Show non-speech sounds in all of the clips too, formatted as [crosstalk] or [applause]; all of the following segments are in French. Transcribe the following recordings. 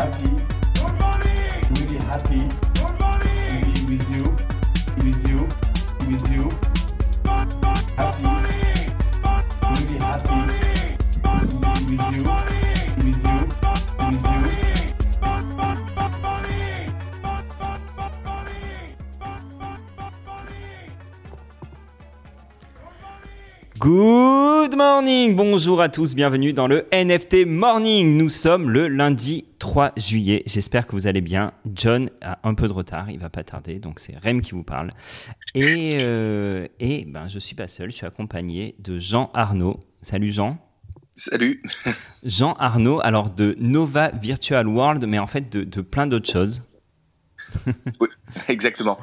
happy. Morning, bonjour à tous, bienvenue dans le NFT Morning. Nous sommes le lundi 3 juillet. J'espère que vous allez bien. John a un peu de retard, il va pas tarder, donc c'est Rem qui vous parle. Et, euh, et ben je suis pas seul, je suis accompagné de Jean Arnaud. Salut Jean. Salut. [laughs] Jean Arnaud, alors de Nova Virtual World, mais en fait de, de plein d'autres choses. Oui, exactement.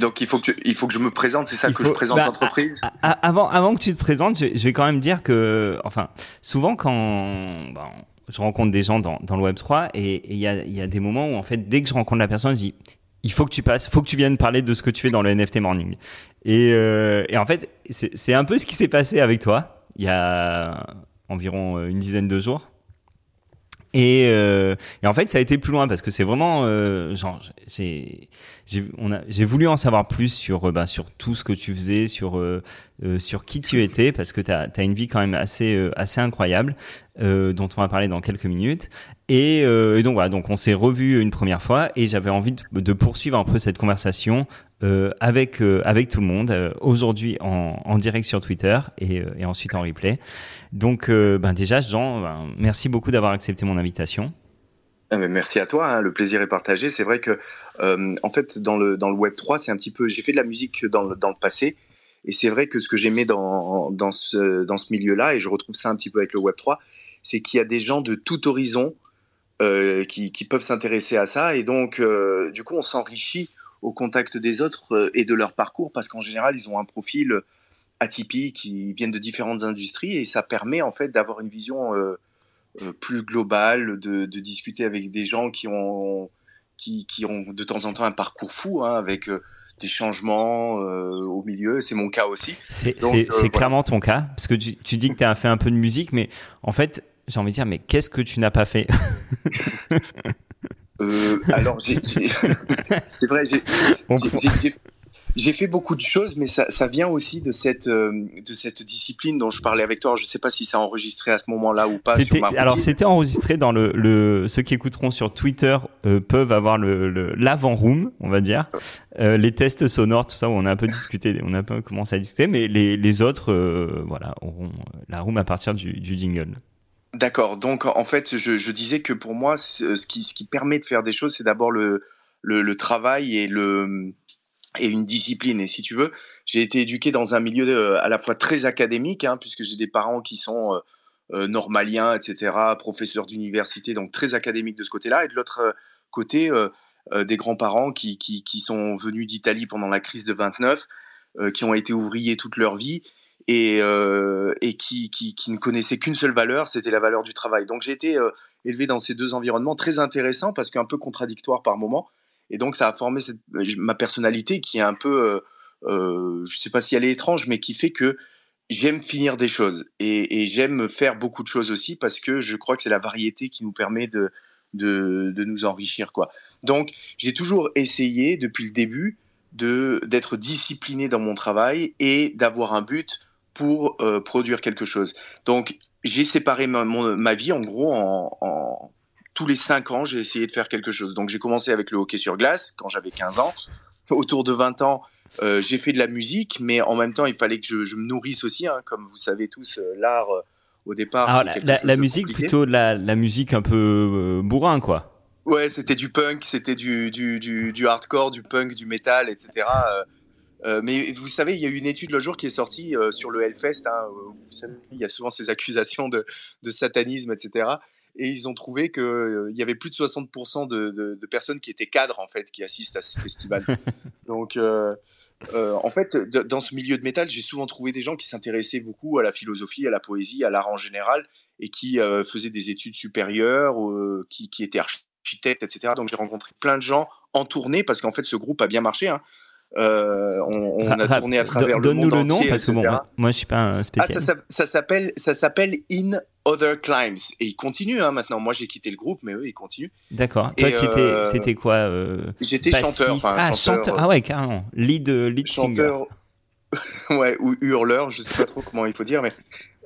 Donc il faut que, tu- il faut que je me présente, c'est ça Il que faut- je présente bah, l'entreprise avant, avant que tu te présentes, je, je vais quand même dire que, enfin, souvent quand je rencontre des gens dans, dans le Web 3 et il y a, il y a des moments où en fait, dès que je rencontre la personne, je dis il faut que tu passes, faut que tu viennes parler de ce que tu fais dans le NFT Morning. Et, euh, et en fait, c'est c'est un peu ce qui s'est passé avec toi il y a environ une dizaine de jours. Et, euh, et en fait, ça a été plus loin parce que c'est vraiment, euh, genre, j'ai, j'ai, voulu en savoir plus sur, euh, bah, sur tout ce que tu faisais, sur, euh, euh, sur qui tu étais, parce que tu as, une vie quand même assez, euh, assez incroyable, dont on va parler dans quelques minutes. Et, euh, et donc voilà, donc on s'est revu une première fois, et j'avais envie de, poursuivre un peu cette conversation euh, avec, euh, avec tout le monde aujourd'hui en, en direct sur Twitter et, ensuite en replay. Donc, ben déjà, Jean, ben, merci beaucoup d'avoir accepté mon invitation. Ah, Merci à toi, hein, le plaisir est partagé. C'est vrai que, en fait, dans le, dans le Web 3, c'est un petit peu. J'ai fait de la musique dans le, dans le passé, et c'est vrai que ce que j'aimais dans, dans ce, dans ce milieu-là, et je retrouve ça un petit peu avec le Web 3, c'est qu'il y a des gens de tout horizon euh, qui, qui peuvent s'intéresser à ça, et donc, euh, du coup, on s'enrichit au contact des autres euh, et de leur parcours, parce qu'en général, ils ont un profil atypique, ils viennent de différentes industries, et ça permet en fait d'avoir une vision. euh, euh, plus global, de, de discuter avec des gens qui ont, qui, qui ont de temps en temps un parcours fou, hein, avec euh, des changements euh, au milieu. C'est mon cas aussi. C'est euh, voilà. clairement ton cas, parce que tu, tu dis que tu as fait un peu de musique, mais en fait, j'ai envie de dire, mais qu'est-ce que tu n'as pas fait [laughs] Euh, alors, [laughs] c'est vrai, j'ai fait beaucoup de choses, mais ça, ça vient aussi de cette, euh, de cette discipline dont je parlais avec toi. Alors, je ne sais pas si c'est enregistré à ce moment-là ou pas. sur C'était- ma alors c'était enregistré dans le, le ceux qui écouteront sur Twitter euh, peuvent avoir le le- l'avant room on va dire Euh, les tests sonores tout ça où on a un peu discuté on a un peu commencé à discuter mais les, les autres voilà auront la room à partir du, du jingle D'accord. Donc, en fait, je, disais que pour moi, ce qui, ce qui permet de faire des choses, c'est d'abord le, le, travail et, le, et une discipline. Et si tu veux, j'ai été éduqué dans un milieu euh, à la fois très académique, hein, puisque j'ai des parents qui sont euh, euh, normaliens, etc., professeurs d'université, donc très académiques de ce côté-là. Et de l'autre côté, des grands-parents qui, qui, qui sont venus d'Italie pendant la crise de 29, euh, qui ont été ouvriers toute leur vie et, euh, et qui, ne connaissaient qu'une seule valeur, c'était la valeur du travail. Donc j'ai été euh, élevé dans ces deux environnements très intéressants parce qu'un peu contradictoires par moments. Et donc ça a formé ma personnalité qui est un peu, euh, euh, je sais pas si elle est étrange, mais qui fait que j'aime finir des choses et, et j'aime faire beaucoup de choses aussi parce que je crois que c'est la variété qui nous permet de, de, nous enrichir. quoi. Donc j'ai toujours essayé depuis le début d'être discipliné dans mon travail et d'avoir un but pour euh, produire quelque chose. Donc, j'ai séparé ma, mon- ma vie en gros en, en- tous les cinq ans, j'ai essayé de faire quelque chose. Donc, j'ai commencé avec le hockey sur glace quand j'avais 15 ans. Autour de 20 ans, euh, j'ai fait de la musique, mais en même temps, il fallait que je, je me nourrisse aussi. hein. comme vous savez tous, euh, l'art euh, au départ. alors c'est la, musique compliqué. plutôt de la, la musique un peu bourrin quoi Ouais, c'était du punk, c'était du, du, du, du hardcore, du punk, du metal, etc. Euh, euh, mais vous savez, il y a eu une étude le jour qui est sortie euh, sur le Hellfest. Hein, où vous savez, il y a souvent ces accusations de, de satanisme, etc. Et ils ont trouvé qu'il y avait plus de 60% de, de, de personnes qui étaient cadres, en fait, qui assistent à ce festival. [laughs] Donc, euh, euh, en fait, dans ce milieu de métal, j'ai souvent trouvé des gens qui s'intéressaient beaucoup à la philosophie, à la poésie, à l'art en général, et qui euh, faisaient des études supérieures, euh, qui, qui étaient architectes, etc. Donc, j'ai rencontré plein de gens en tournée, parce qu'en fait, ce groupe a bien marché. Hein. Euh, on, on a Ra- tourné à ra- travers le donne-nous monde le nom entier, parce que bon moi, je suis pas un Ah, spécialiste ça, s'appelle ça s'appelle In Other Climbs. Et ils continuent hein, maintenant. Moi, j'ai quitté le groupe, mais eux, ils continuent. D'accord. Toi, tu euh, étais, quoi euh, J'étais chanteur, ah, chanteur. Ah ouais, carrément. Lead, lead chanteur, singer. [laughs] ouais, ou hurleur, je sais pas trop comment il faut dire, mais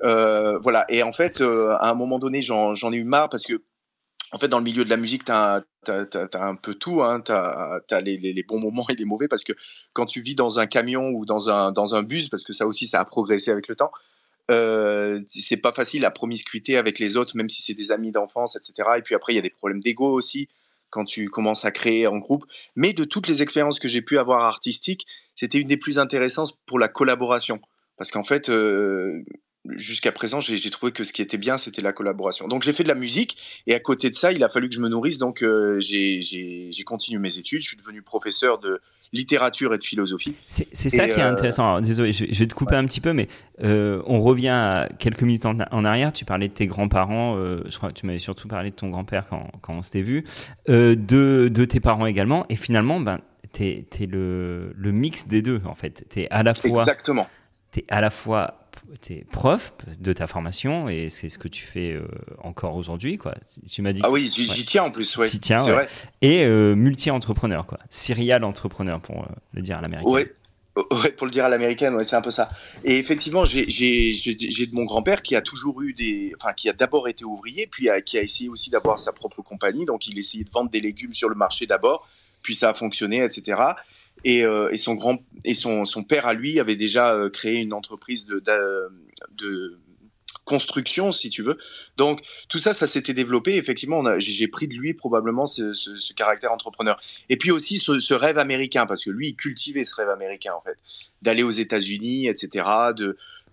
voilà. Et en fait, à un moment donné, j'en ai eu marre parce que en fait, dans le milieu de la musique, tu as, un peu tout. Hein. Tu as, les, bons moments et les mauvais parce que quand tu vis dans un camion ou dans un, bus, parce que ça aussi, ça a progressé avec le temps, euh, c'est pas facile la promiscuité avec les autres, même si c'est des amis d'enfance, etc. Et puis après, il y a des problèmes d'ego aussi quand tu commences à créer en groupe. Mais de toutes les expériences que j'ai pu avoir artistiques, c'était une des plus intéressantes pour la collaboration. Parce qu'en fait, euh, jusqu'à présent, j'ai trouvé que ce qui était bien, c'était la collaboration. Donc j'ai fait de la musique et à côté de ça, il a fallu que je me nourrisse. Donc euh, j'ai continué mes études. Je suis devenu professeur de littérature et de philosophie. C'est ça qui est euh, intéressant. désolé, je, vais te couper un petit peu, mais euh, on revient à quelques minutes en, arrière. Tu parlais de tes grands-parents. je crois que tu m'avais surtout parlé de ton grand-père quand, quand, on s'était vu, de, de, tes parents également. Et finalement, ben, tu es, le, le mix des deux, en fait. Tu es à la fois. Exactement. Tu es à la fois tu es prof de ta formation et c'est ce que tu fais euh, encore aujourd'hui quoi. Tu m'as dit Ah oui, j'y tiens en plus, ouais. tiens, Vrai. Et euh, multi-entrepreneur quoi. Serial entrepreneur pour euh, le dire à l'américaine. Ouais. Ouais, pour le dire à l'américaine, ouais, c'est un peu ça. Et effectivement, j'ai de mon grand-père qui a toujours eu des, enfin, qui a d'abord été ouvrier, puis qui a essayé aussi d'avoir sa propre compagnie. Donc, il essayait de vendre des légumes sur le marché d'abord, puis ça a fonctionné, etc. Et, euh, et, son grand et son, son, père à lui avait déjà euh, créé une entreprise de, de, construction, si tu veux. Donc tout ça, ça s'était développé. Effectivement, j'ai pris de lui probablement ce, caractère entrepreneur. Et puis aussi ce, rêve américain, parce que lui, il cultivait ce rêve américain en fait, d'aller aux États-Unis, etc.,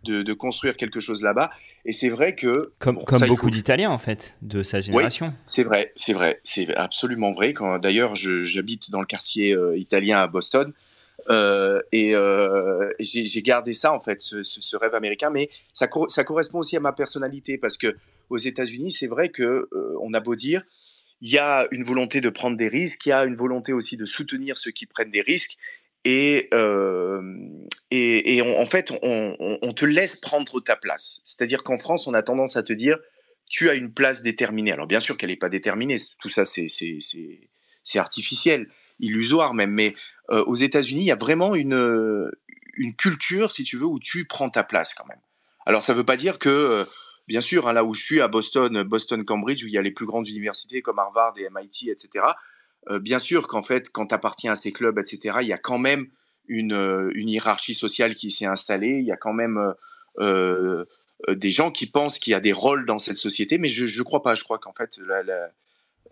de, construire quelque chose là-bas. Et c'est vrai que... Comme, comme beaucoup d'Italiens, en fait, de sa génération. Oui, c'est vrai, c'est vrai. C'est absolument vrai. D'ailleurs, j'habite dans le quartier euh, italien à Boston. Euh, et, euh, j'ai gardé ça, en fait, ce, rêve américain. Mais ça, ça, correspond aussi à ma personnalité. Parce que aux États-Unis, c'est vrai que on a beau dire il y a une volonté de prendre des risques, il y a une volonté aussi de soutenir ceux qui prennent des risques, et, euh, et, et en fait, on, te laisse prendre ta place. C'est-à-dire qu'en France, on a tendance à te dire, tu as une place déterminée. Alors bien sûr qu'elle n'est pas déterminée, tout ça c'est artificiel, illusoire même, mais euh, aux États-Unis, il y a vraiment une, une culture, si tu veux, où tu prends ta place quand même. Alors ça ne veut pas dire que, euh, bien sûr, hein, là où je suis, à Boston, Boston-Cambridge, où il y a les plus grandes universités comme Harvard et MIT, etc., bien sûr qu'en fait, quand tu appartiens à ces clubs, etc., il y a quand même une, une hiérarchie sociale qui s'est installée, il y a quand même des gens qui pensent qu'il y a des rôles dans cette société, mais je ne crois pas. Je crois qu'en fait, la,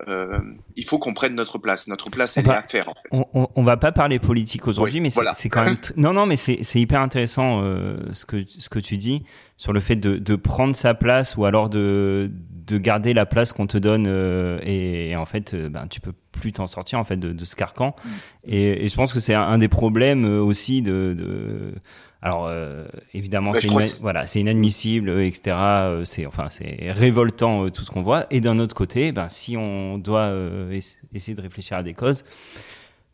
euh, il faut qu'on prenne notre place. Notre place, elle est à faire. En fait. on, on, va pas parler politique aujourd'hui, mais c'est quand même. non, non, mais c'est hyper intéressant euh, ce que ce que tu dis sur le fait de, de prendre sa place ou alors de de garder la place qu'on te donne euh, et, en fait, euh, ben tu peux plus t'en sortir en fait de, de ce carcan. Mm. Et, et, je pense que c'est un, un, des problèmes aussi de, de alors euh, évidemment, c'est voilà, c'est inadmissible, euh, etc. Euh, c'est enfin c'est révoltant tout ce qu'on voit. Et d'un autre côté, ben si on doit essayer de réfléchir à des causes,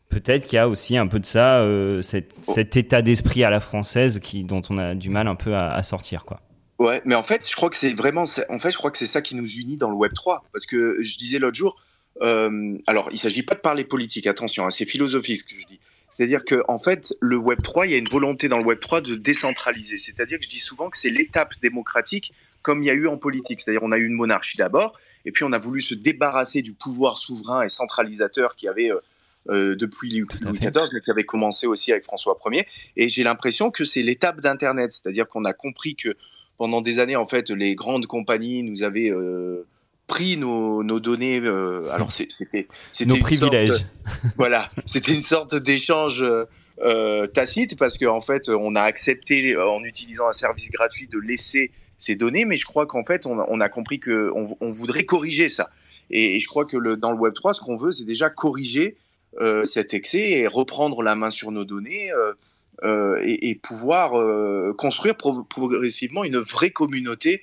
peut-être qu'il y a aussi un peu de ça, cet, oh. cet, état d'esprit à la française qui dont on a du mal un peu à, sortir, quoi. Ouais, mais en fait, je crois que c'est vraiment, en fait, je crois que c'est ça qui nous unit dans le Web 3, parce que je disais l'autre jour. alors, il s'agit pas de parler politique, attention, hein, c'est philosophique ce que je dis. C'est-à-dire que en fait, le Web 3, il y a une volonté dans le Web 3 de décentraliser. C'est-à-dire que je dis souvent que c'est l'étape démocratique comme il y a eu en politique. C'est-à-dire on a eu une monarchie d'abord, et puis on a voulu se débarrasser du pouvoir souverain et centralisateur qui avait euh, euh, depuis Louis XIV, mais qui avait commencé aussi avec François Ier. Et j'ai l'impression que c'est l'étape d'Internet. C'est-à-dire qu'on a compris que pendant des années, en fait, les grandes compagnies nous avaient euh, pris nos, nos données. Euh, alors c'était nos privilèges. [laughs] voilà, c'était une sorte d'échange euh, tacite parce qu'en en fait on a accepté en utilisant un service gratuit de laisser ces données, mais je crois qu'en fait on, on, a compris que on, on voudrait corriger ça. Et, je crois que le, dans le Web 3, ce qu'on veut, c'est déjà corriger euh, cet excès et reprendre la main sur nos données. Euh, et, et, pouvoir construire progressivement une vraie communauté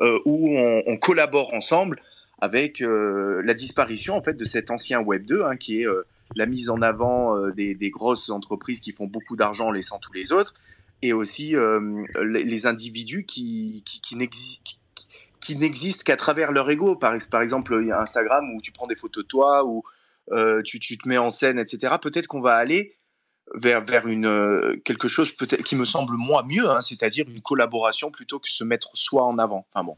où on, collabore ensemble avec euh, la disparition en fait de cet ancien Web 2 hein, qui est euh, la mise en avant des, grosses entreprises qui font beaucoup d'argent en laissant tous les autres et aussi les, individus qui, n'existent qu'à travers leur ego. Par, exemple, Instagram où tu prends des photos de toi, euh, tu, tu, te mets en scène, etc. Peut-être qu'on va aller vers, vers une, euh, quelque chose peut-être qui me semble moi mieux, hein, c'est-à-dire une collaboration plutôt que se mettre soi en avant. Enfin bon.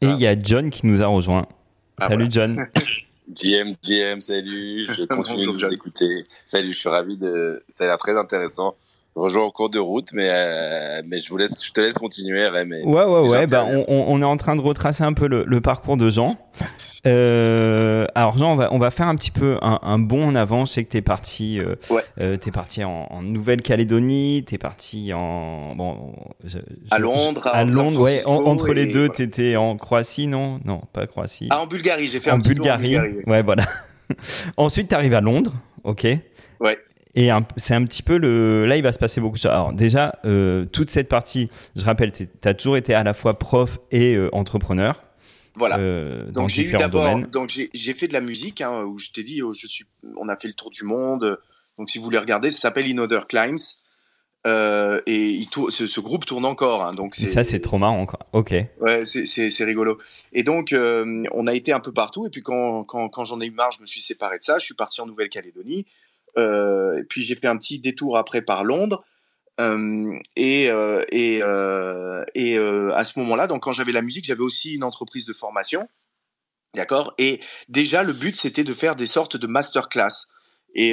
Et il y a John qui nous a rejoint. Ah, Salut John. [laughs] GM, GM, salut. Je [laughs] continue de vous écouter. Salut, je suis ravi de. Ça a l'air très intéressant rejoins en cours de route, mais, euh, mais je, vous laisse, je te laisse continuer, ouais, ouais, ouais. Bah, on, on, est en train de retracer un peu le, le parcours de Jean. Euh, alors Jean, on va, on va faire un petit peu un, un bond en avant. Je sais que t'es parti, euh, ouais. euh, parti en, en Nouvelle-Calédonie, t'es parti en bon, je, à Londres, à, Londres, ouais. entre les deux, voilà. t'étais en Croatie, non, non, pas Croatie. Ah, en Bulgarie, j'ai fait en un Bulgarie. en Bulgarie. Ouais, voilà. [laughs] Ensuite, t'arrives à Londres, ok. Ouais. Et c'est un petit peu le. Là, il va se passer beaucoup de choses. Alors, déjà, euh, toute cette partie, je rappelle, tu as toujours été à la fois prof et euh, entrepreneur. Voilà. Euh, donc, j'ai eu d'abord. Donc, j'ai fait de la musique, hein, où je t'ai dit, oh, je suis, on a fait le tour du monde. Donc, si vous voulez regarder, ça s'appelle In Other Climbs. Euh, et il ce, ce, groupe tourne encore. Hein, donc ça, c'est trop marrant. Quoi. Ok. Ouais, c'est rigolo. Et donc, euh, on a été un peu partout. Et puis, quand, quand, quand j'en ai eu marre, je me suis séparé de ça. Je suis parti en Nouvelle-Calédonie. Euh, et puis j'ai fait un petit détour après par Londres. Euh, et euh, et, et à ce moment-là, donc quand j'avais la musique, j'avais aussi une entreprise de formation, d'accord? Et déjà le but c'était de faire des sortes de masterclass. Et,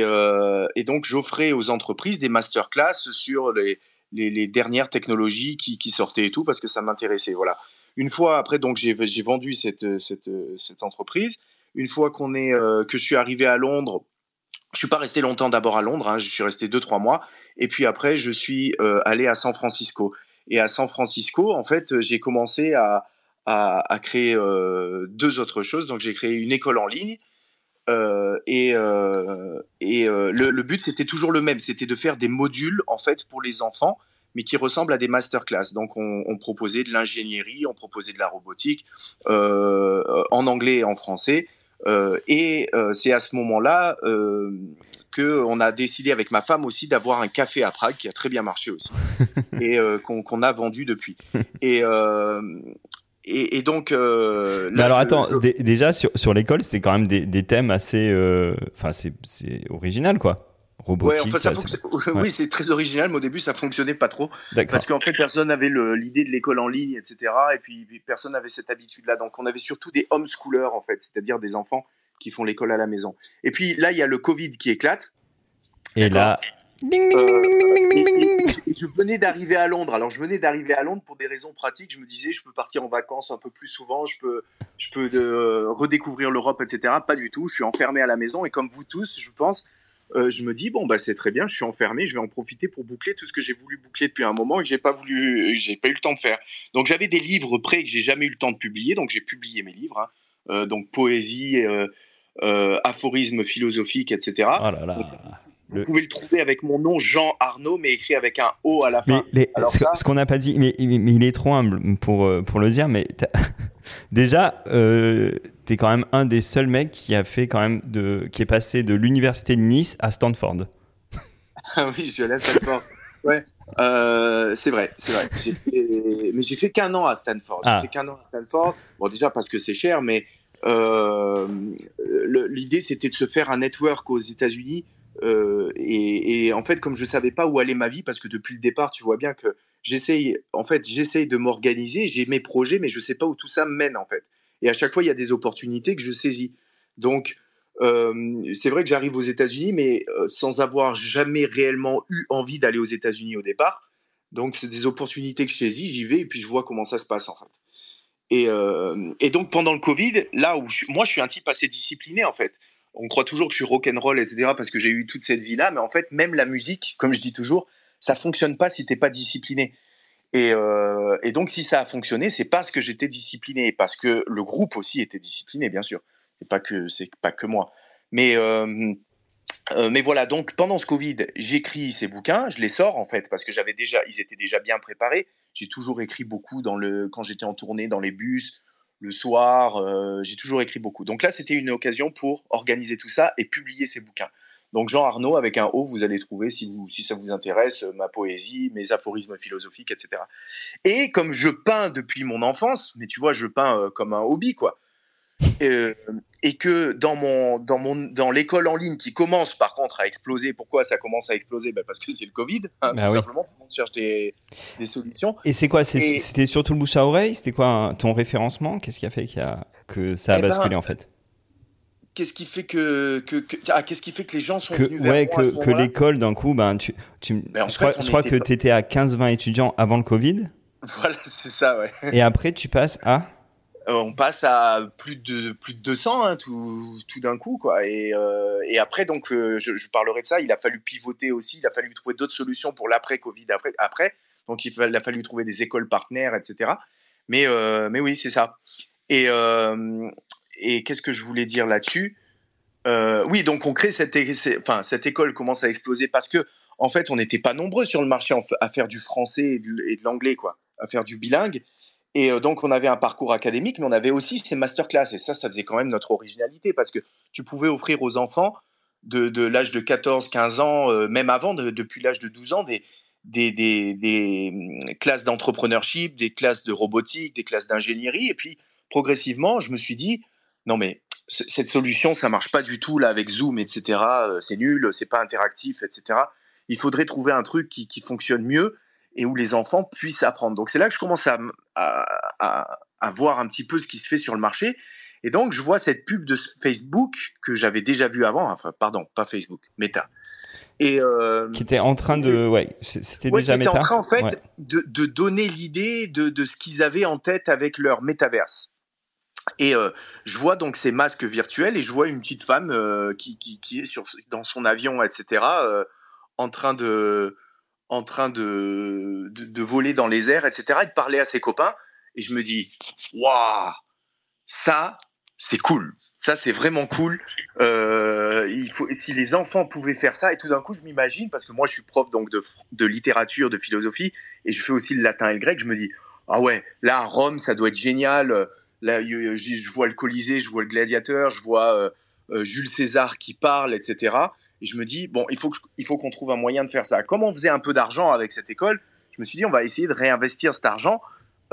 donc j'offrais aux entreprises des masterclass sur les, les, dernières technologies qui, qui, sortaient et tout parce que ça m'intéressait. Voilà. Une fois après, donc j'ai vendu cette, cette, cette entreprise. Une fois qu'on est que je suis arrivé à Londres je suis pas resté longtemps d'abord à Londres, hein, je suis resté deux trois mois, et puis après je suis euh, allé à San Francisco. Et à San Francisco, en fait, j'ai commencé à, créer euh, deux autres choses. Donc j'ai créé une école en ligne, euh, et, euh, et euh, le, but c'était toujours le même, c'était de faire des modules en fait pour les enfants, mais qui ressemblent à des masterclass. Donc on, proposait de l'ingénierie, on proposait de la robotique euh, en anglais et en français. Euh, et euh, c'est à ce moment-là euh, que on a décidé avec ma femme aussi d'avoir un café à Prague qui a très bien marché aussi [laughs] et qu'on qu a vendu depuis. Et et, et, donc. Euh, là, alors attends, je... déjà sur, sur l'école, c'était quand même des, des thèmes assez, enfin euh, c'est original quoi. Robotique, ouais, enfin, ça ça, [laughs] oui, c'est très original, mais au début, ça fonctionnait pas trop. Parce qu'en fait, personne n'avait l'idée de l'école en ligne, etc. Et puis, personne n'avait cette habitude-là. Donc, on avait surtout des homeschoolers, en fait, c'est-à-dire des enfants qui font l'école à la maison. Et puis, là, il y a le Covid qui éclate. Et là. Euh, et, et, et, je venais d'arriver à Londres. Alors, je venais d'arriver à Londres pour des raisons pratiques. Je me disais, je peux partir en vacances un peu plus souvent, je peux, je peux de, euh, redécouvrir l'Europe, etc. Pas du tout. Je suis enfermé à la maison. Et comme vous tous, je pense, euh, je me dis bon bah c'est très bien, je suis enfermé, je vais en profiter pour boucler tout ce que j'ai voulu boucler depuis un moment et que j'ai pas voulu, j'ai pas eu le temps de faire. Donc j'avais des livres prêts que j'ai jamais eu le temps de publier, donc j'ai publié mes livres, hein. euh, donc poésie, euh, aphorismes philosophiques, etc. Oh là là. Donc, vous le... pouvez le trouver avec mon nom Jean Arnaud, mais écrit avec un O à la fin. Mais les, Alors ce, ça... ce qu'on n'a pas dit, mais, mais, il est trop humble pour pour le dire, mais [laughs] déjà. T'es quand même un des seuls mecs qui a fait quand même de, qui est passé de l'université de Nice à Stanford. [laughs] Ah oui, je à Stanford. ouais, euh, c'est vrai, c'est vrai. Fait... mais j'ai fait qu'un an à Stanford. Ah. J'ai fait qu'un an à Stanford. Bon, déjà parce que c'est cher, mais euh, l'idée c'était de se faire un network aux États-Unis. Euh, et, en fait, comme je savais pas où allait ma vie, parce que depuis le départ, tu vois bien que j'essaye, en fait, j'essaye de m'organiser. J'ai mes projets, mais je sais pas où tout ça mène, en fait. Et à chaque fois, il y a des opportunités que je saisis. Donc, euh, c'est vrai que j'arrive aux États-Unis, mais euh, sans avoir jamais réellement eu envie d'aller aux États-Unis au départ. Donc, c'est des opportunités que je saisis, j'y vais et puis je vois comment ça se passe en fait. Et, euh, et donc, pendant le Covid, là où moi, je suis un type assez discipliné en fait. On croit toujours que je suis rock'n'roll, etc., parce que j'ai eu toute cette vie-là, mais en fait, même la musique, comme je dis toujours, ça fonctionne pas si t'es pas discipliné. Et, euh, donc, si ça a fonctionné, c'est parce que j'étais discipliné, parce que le groupe aussi était discipliné, bien sûr. C'est pas que c'est pas que moi. Mais euh, mais voilà. Donc, pendant ce Covid, j'écris ces bouquins, je les sors en fait parce que j'avais déjà, ils étaient déjà bien préparés. J'ai toujours écrit beaucoup dans le quand j'étais en tournée dans les bus, le soir. Euh, j'ai toujours écrit beaucoup. Donc là, c'était une occasion pour organiser tout ça et publier ces bouquins. Donc Jean Arnaud avec un O, vous allez trouver si, vous, si ça vous intéresse ma poésie, mes aphorismes philosophiques, etc. Et comme je peins depuis mon enfance, mais tu vois, je peins comme un hobby, quoi. Euh, et que dans mon dans mon dans l'école en ligne qui commence par contre à exploser. Pourquoi ça commence à exploser? Ben Parce que c'est le Covid. Hein, bah tout simplement, tout le monde cherche des, des solutions. Et c'est quoi? C'était surtout le bouche à oreille? C'était quoi ton référencement? Qu'est-ce qui a fait a, que ça a eh ben, basculé en fait? Qu'est-ce qui fait que, que, ah, qu'est-ce qui fait que les gens sont que, venus vers ouais, que, que l'école d'un coup ben tu, tu ben, je, crois, je crois, que tu étais à 15 20 étudiants avant le Covid. [laughs] Voilà, c'est ça ouais. Et après tu passes à on passe à plus de plus de 200 hein, tout, tout d'un coup quoi. Et, euh, et après donc euh, je, parlerai de ça. Il a fallu pivoter aussi. Il a fallu trouver d'autres solutions pour l'après Covid après après. Donc il, a fallu trouver des écoles partenaires etc mais mais oui c'est ça. Et et qu'est-ce que je voulais dire là-dessus? Oui donc on crée cette enfin cette école commence à exploser parce que en fait on n'était pas nombreux sur le marché à faire du français et de, de l'anglais quoi. À faire du bilingue et euh, donc, on avait un parcours académique, mais on avait aussi ces masterclass. Et ça, ça faisait quand même notre originalité parce que tu pouvais offrir aux enfants de, l'âge de 14, 15 ans, euh, même avant, depuis l'âge de 12 ans, des, hum, classes d'entrepreneurship, des classes de robotique, des classes d'ingénierie. Et puis, progressivement, je me suis dit, non, mais cette solution, ça marche pas du tout là avec Zoom, etc. Euh, c'est nul, c'est pas interactif, etc. Il faudrait trouver un truc qui fonctionne mieux et où les enfants puissent apprendre. Donc c'est là que je commence à, à, à, voir un petit peu ce qui se fait sur le marché. Et donc je vois cette pub de Facebook que j'avais déjà vue avant, enfin pardon, pas Facebook, Meta. Et euh, qui était en train de, ouais, c'était déjà Meta. Qui était en train en fait de, de, donner l'idée de, de ce qu'ils avaient en tête avec leur métaverse. Et euh, je vois donc ces masques virtuels et je vois une petite femme euh, qui, qui, qui, est sur, dans son avion, etc., euh, en train de, en train de, de, voler dans les airs, etc., et de parler à ses copains. Et je me dis, waouh, ça, c'est cool. Ça, c'est vraiment cool. Euh, il faut, si les enfants pouvaient faire ça, et tout d'un coup, je m'imagine, parce que moi, je suis prof donc de, de, littérature, de philosophie, et je fais aussi le latin et le grec, je me dis, ah ouais, là, à Rome, ça doit être génial. Là, je vois le Colisée, je vois le gladiateur, je vois euh, euh, Jules César qui parle, etc. Et je me dis, bon, il faut, il faut qu'on trouve un moyen de faire ça. Comme on faisait un peu d'argent avec cette école, je me suis dit, on va essayer de réinvestir cet argent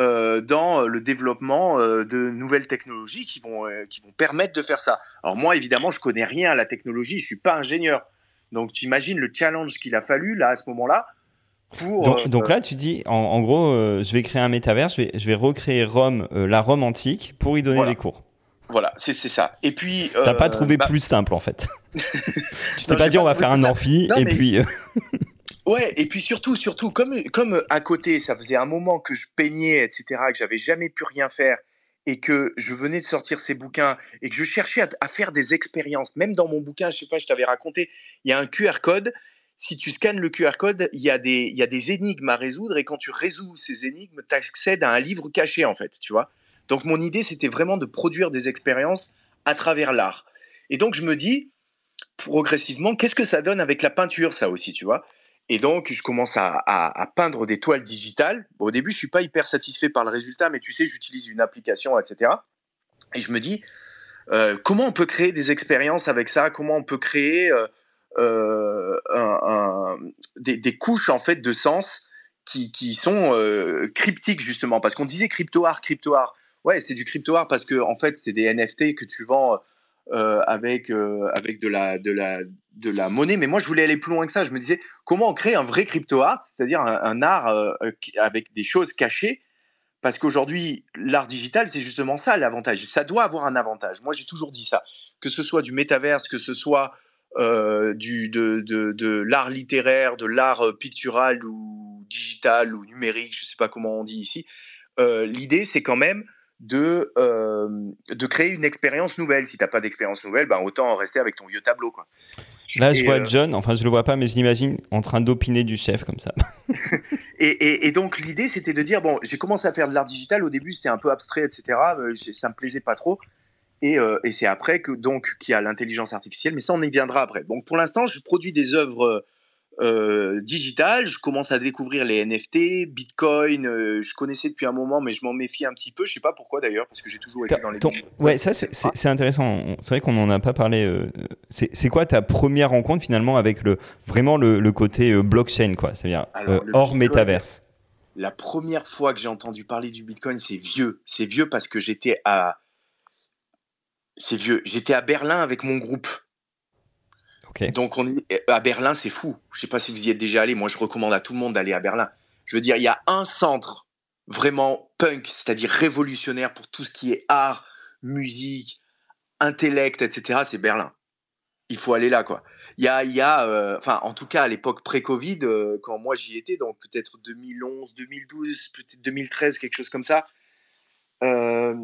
euh, dans le développement euh, de nouvelles technologies qui vont, euh, qui vont permettre de faire ça. Alors moi, évidemment, je connais rien à la technologie, je suis pas ingénieur. Donc tu imagines le challenge qu'il a fallu là à ce moment-là. Pour, donc, là, tu dis, en, gros, je vais créer un métavers, je vais, je vais recréer Rome, la Rome antique, pour y donner des cours. Voilà, c'est ça. Et puis. T'as pas trouvé bah plus simple en fait. [laughs] tu t'es pas dit on va faire un amphi et puis. Euh, [laughs] ouais, et puis surtout, surtout, comme, comme à côté, ça faisait un moment que je peignais, etc., que j'avais jamais pu rien faire et que je venais de sortir ces bouquins et que je cherchais à, faire des expériences. Même dans mon bouquin, je sais pas, je t'avais raconté, il y a un QR code. Si tu scannes le QR code, il y, a des, il y a des énigmes à résoudre et quand tu résous ces énigmes, tu accèdes à un livre caché en fait, tu vois. Donc mon idée, c'était vraiment de produire des expériences à travers l'art. Et donc je me dis, progressivement, qu'est-ce que ça donne avec la peinture, ça aussi, tu vois? Et donc je commence à, peindre des toiles digitales. au début, je suis pas hyper satisfait par le résultat, mais tu sais, j'utilise une application, etc. Et je me dis, euh, comment on peut créer des expériences avec ça? Comment on peut créer euh, euh, des, couches en fait de sens qui, qui sont cryptiques justement? Parce qu'on disait crypto-art, crypto-art. Ouais, c'est du crypto art parce que en fait, c'est des NFT que tu vends euh, avec euh, avec de la de la de la monnaie. Mais moi, je voulais aller plus loin que ça. Je me disais comment on crée un vrai crypto art, c'est-à-dire un, art euh, avec des choses cachées? Parce qu'aujourd'hui, l'art digital, c'est justement ça l'avantage. Ça doit avoir un avantage. Moi, j'ai toujours dit ça. Que ce soit du métaverse, que ce soit du, de, de, de l'art littéraire, de l'art pictural ou digital ou numérique, je ne sais pas comment on dit ici. L'idée, c'est quand même de, euh, de créer une expérience nouvelle. Si tu n'as pas d'expérience nouvelle, ben autant rester avec ton vieux tableau. Quoi. Là, je vois euh, John, enfin je le vois pas, mais je l'imagine en train d'opiner du chef comme ça. [laughs] et, et, donc l'idée, c'était de dire, bon, j'ai commencé à faire de l'art digital, au début c'était un peu abstrait, etc. Euh, ça me plaisait pas trop. Et, et c'est après que donc qu'il y a l'intelligence artificielle, mais ça on y viendra après. Donc pour l'instant, je produis des œuvres euh, digital. Je commence à découvrir les NFT, Bitcoin. Euh, je connaissais depuis un moment, mais je m'en méfie un petit peu. Je sais pas pourquoi d'ailleurs, parce que j'ai toujours été dans les. Ouais, ça c'est intéressant. C'est vrai qu'on n'en a pas parlé. Euh, c'est quoi ta première rencontre finalement avec le vraiment le, côté blockchain, quoi? C'est-à-dire hors métaverse. La première fois que j'ai entendu parler du Bitcoin, c'est vieux. C'est vieux parce que j'étais à. C'est vieux. J'étais à Berlin avec mon groupe. Donc on est à Berlin, c'est fou. Je sais pas si vous y êtes déjà allé. Moi, je recommande à tout le monde d'aller à Berlin. Je veux dire, il y a un centre vraiment punk, c'est-à-dire révolutionnaire pour tout ce qui est art, musique, intellect, etc. C'est Berlin. Il faut aller là, quoi. Il y a, il y a, euh, en tout cas à l'époque pré-Covid, euh, quand moi j'y étais, donc peut-être 2011, 2012, peut-être 2013, quelque chose comme ça. Euh,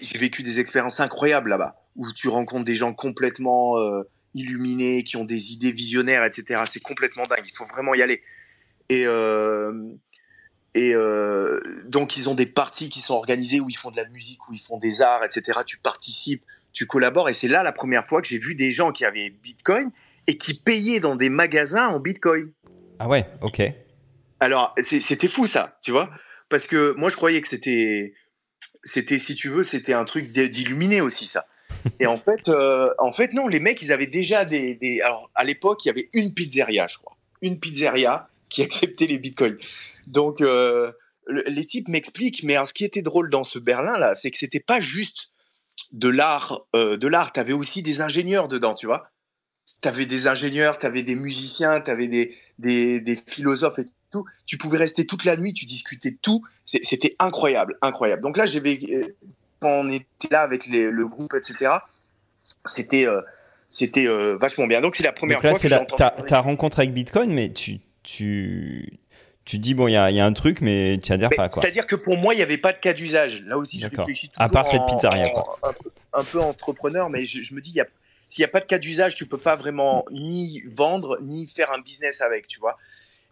j'ai vécu des expériences incroyables là-bas, où tu rencontres des gens complètement illuminés, qui ont des idées visionnaires, etc. C'est complètement dingue. Il faut vraiment y aller. Et, euh, et euh, donc, ils ont des parties qui sont organisées où ils font de la musique, où ils font des arts, etc. Tu participes, tu collabores. Et c'est là la première fois que j'ai vu des gens qui avaient Bitcoin et qui payaient dans des magasins en Bitcoin. Ah ouais, ok. Alors, c'était fou ça, tu vois Parce que moi, je croyais que c'était, c'était, si tu veux, c'était un truc d'illuminé aussi, ça. [laughs] Et en fait, euh, en fait, non, les mecs, ils avaient déjà des. Alors, à l'époque, il y avait une pizzeria, je crois. Une pizzeria qui [laughs] acceptait les bitcoins. Donc, euh, les types m'expliquent, mais ce qui était drôle dans ce Berlin-là, c'est que c'était pas juste de l'art. Euh, de l'art, tu avais aussi des ingénieurs dedans, tu vois. Tu avais des ingénieurs, tu avais des musiciens, tu avais des, des, philosophes et tout. Tu pouvais rester toute la nuit, tu discutais tout. C'était incroyable, incroyable. Donc là, j'avais quand on était là avec le groupe, etc., c'était euh, c'était euh, vachement bien. Donc c'est la première fois que entendu. Ta, ta rencontre avec Bitcoin, mais tu tu tu dis bon il y a, y a, un truc, mais tu adhères pas quoi. C'est-à-dire que pour moi il n'y avait pas de cas d'usage. Là aussi je réfléchis toujours à part cette pizzeria Un, peu entrepreneur, mais je, me dis il s'il n'y a pas de cas d'usage, tu peux pas vraiment ni vendre ni faire un business avec, tu vois.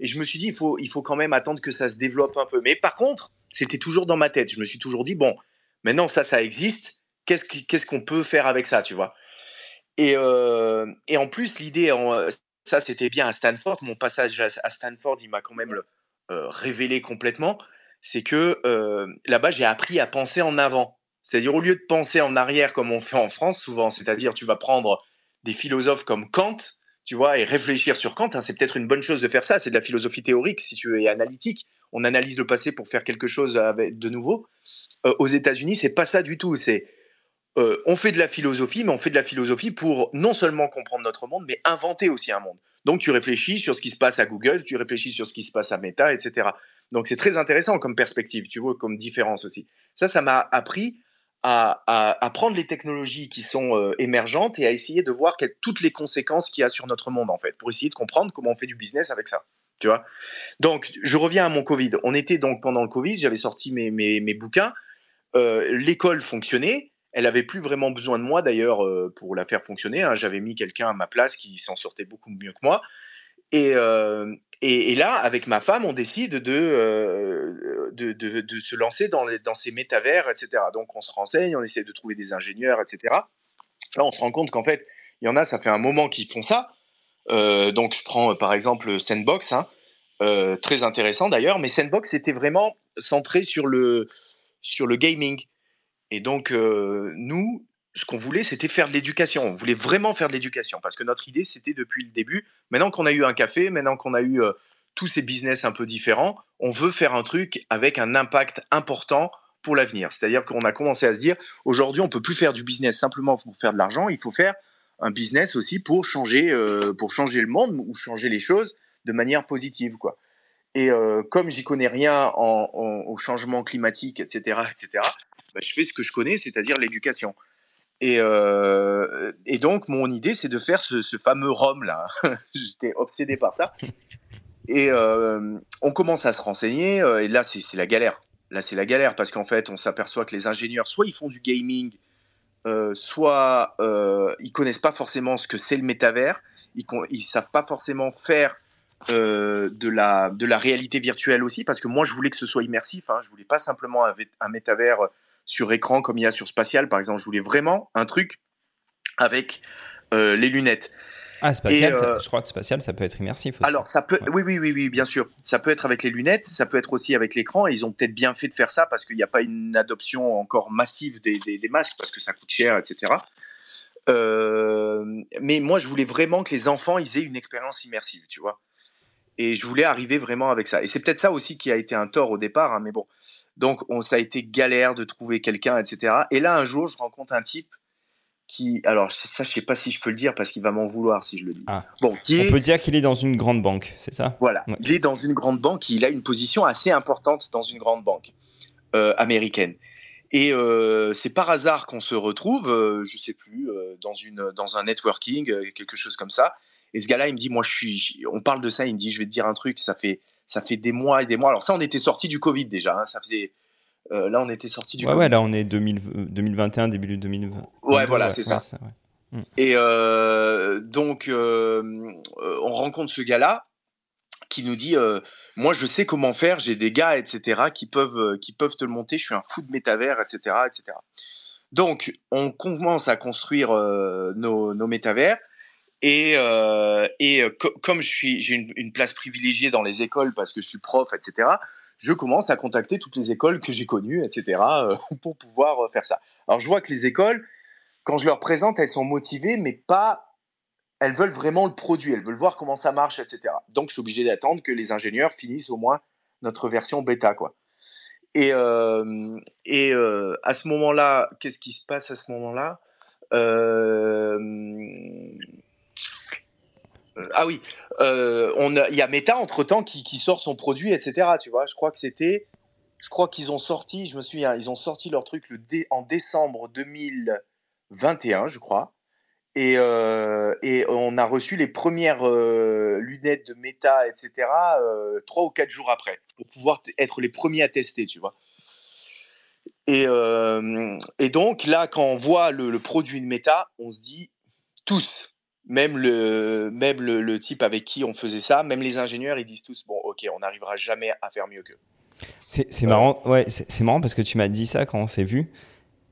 Et je me suis dit, il faut, il faut quand même attendre que ça se développe un peu. Mais par contre, c'était toujours dans ma tête. Je me suis toujours dit, bon, Maintenant, ça, ça existe. Qu'est-ce qu'on peut faire avec ça, tu vois? Et, euh, et, en plus, l'idée, ça, c'était bien à Stanford. Mon passage à Stanford, il m'a quand même euh, révélé complètement. C'est que euh, là-bas, j'ai appris à penser en avant. C'est-à-dire, au lieu de penser en arrière comme on fait en France souvent, c'est-à-dire, tu vas prendre des philosophes comme Kant, tu vois, et réfléchir sur Kant. Hein, c'est peut-être une bonne chose de faire ça. C'est de la philosophie théorique, si tu es analytique. On analyse le passé pour faire quelque chose de nouveau. Euh, aux États-Unis, c'est pas ça du tout. C'est euh, on fait de la philosophie, mais on fait de la philosophie pour non seulement comprendre notre monde, mais inventer aussi un monde. Donc tu réfléchis sur ce qui se passe à Google, tu réfléchis sur ce qui se passe à Meta, etc. Donc c'est très intéressant comme perspective, tu vois, comme différence aussi. Ça, ça m'a appris à, prendre les technologies qui sont euh, émergentes et à essayer de voir toutes les conséquences qu'il y a sur notre monde, en fait, pour essayer de comprendre comment on fait du business avec ça. Tu vois Donc, je reviens à mon Covid. On était donc pendant le Covid, j'avais sorti mes, mes, bouquins l'école fonctionnait. Elle avait plus vraiment besoin de moi d'ailleurs euh, pour la faire fonctionner. Hein. J'avais mis quelqu'un à ma place qui s'en sortait beaucoup mieux que moi. Et, euh, là, avec ma femme, on décide de, de, de, se lancer dans, les, dans ces métavers, etc. Donc on se renseigne, on essaie de trouver des ingénieurs, etc. Là, on se rend compte qu'en fait, il y en a, ça fait un moment qu'ils font ça. donc je prends par exemple Sandbox, hein, très intéressant d'ailleurs, mais Sandbox était vraiment centré sur le, sur le gaming. Et donc, euh, nous, ce qu'on voulait, c'était faire de l'éducation. On voulait vraiment faire de l'éducation parce que notre idée, c'était depuis le début. Maintenant qu'on a eu un café, maintenant qu'on a eu euh, tous ces business un peu différents, on veut faire un truc avec un impact important pour l'avenir. C'est-à-dire qu'on a commencé à se dire, aujourd'hui, on peut plus faire du business simplement pour faire de l'argent. Il faut faire un business aussi pour changer, euh, pour changer le monde ou changer les choses de manière positive, quoi. Et euh, comme j'y connais rien en, au changement climatique, etc., etc., bah, je fais ce que je connais, c'est-à-dire l'éducation. Et, euh, donc, mon idée, c'est de faire ce, fameux rhum là. [laughs] J'étais obsédé par ça. Et euh, on commence à se renseigner. et là, c'est la galère. Là, c'est la galère parce qu'en fait, on s'aperçoit que les ingénieurs, soit ils font du gaming, soit ils connaissent pas forcément ce que c'est le métavers. Ils, ils savent pas forcément faire euh, de, la, de la réalité virtuelle aussi, parce que moi je voulais que ce soit immersif, hein. je voulais pas simplement un, un, métavers sur écran comme il y a sur Spatial par exemple, je voulais vraiment un truc avec euh, les lunettes. Ah, spatial, euh, je crois que spatial, ça peut être immersif. Aussi. Alors, ça peut, oui, oui, oui, oui, bien sûr. Ça peut être avec les lunettes, ça peut être aussi avec l'écran. Et ils ont peut-être bien fait de faire ça parce qu'il n'y a pas une adoption encore massive des, des, masques parce que ça coûte cher, etc. Euh, mais moi, je voulais vraiment que les enfants ils aient une expérience immersive, tu vois. Et je voulais arriver vraiment avec ça. Et c'est peut-être ça aussi qui a été un tort au départ, hein, mais bon. Donc, on, ça a été galère de trouver quelqu'un, etc. Et là, un jour, je rencontre un type qui, alors ça, je sais pas si je peux le dire parce qu'il va m'en vouloir si je le dis. Ah. Bon, on peut dire qu'il est dans une grande banque, c'est ça? Voilà, il est dans une grande banque. Il a une position assez importante dans une grande banque euh, américaine. Et euh, c'est par hasard qu'on se retrouve, euh, je sais plus, euh, dans une dans un networking, quelque chose comme ça. Et ce gars-là, il me dit, moi, je suis. On parle de ça. Il me dit, je vais te dire un truc. Ça fait ça fait des mois et des mois. Alors ça, on était sorti du Covid déjà. Hein, ça faisait euh, là, on était sorti du. Ouais, ouais, là, on est 2021, début 2020. Ouais, voilà, c'est ça. Mm. Et euh, donc, euh, on rencontre ce gars-là qui nous dit Moi, je sais comment faire, j'ai des gars, etc., qui peuvent, qui peuvent te le monter, je suis un fou de métavers, etc., etc. Donc, on commence à construire nos, nos métavers. Et, et comme j'ai une, place privilégiée dans les écoles parce que je suis prof, etc., je commence à contacter toutes les écoles que j'ai connues, etc., euh, [laughs] pour pouvoir euh, faire ça. Alors je vois que les écoles, quand je leur présente, elles sont motivées, mais pas elles veulent vraiment le produit, elles veulent voir comment ça marche, etc. Donc je suis obligé d'attendre que les ingénieurs finissent au moins notre version bêta, quoi. Et, euh, et à ce moment-là, qu'est-ce qui se passe à ce moment-là? Ah oui, euh, il y a Meta entre temps qui, sort son produit, etc. Tu vois, je crois que c'était, je crois qu'ils ont sorti, je me souviens, ils ont sorti leur truc le en décembre 2021, je crois. Et, euh, et, on a reçu les premières euh, lunettes de Meta, etc. trois ou quatre jours après, pour pouvoir être les premiers à tester, tu vois. Et, et donc là, quand on voit le, le produit de Meta, on se dit tous, même le, même le, type avec qui on faisait ça, même les ingénieurs, ils disent tous bon, ok, on n'arrivera jamais à faire mieux qu'eux. C'est euh. marrant, ouais, c'est marrant parce que tu m'as dit ça quand on s'est vu,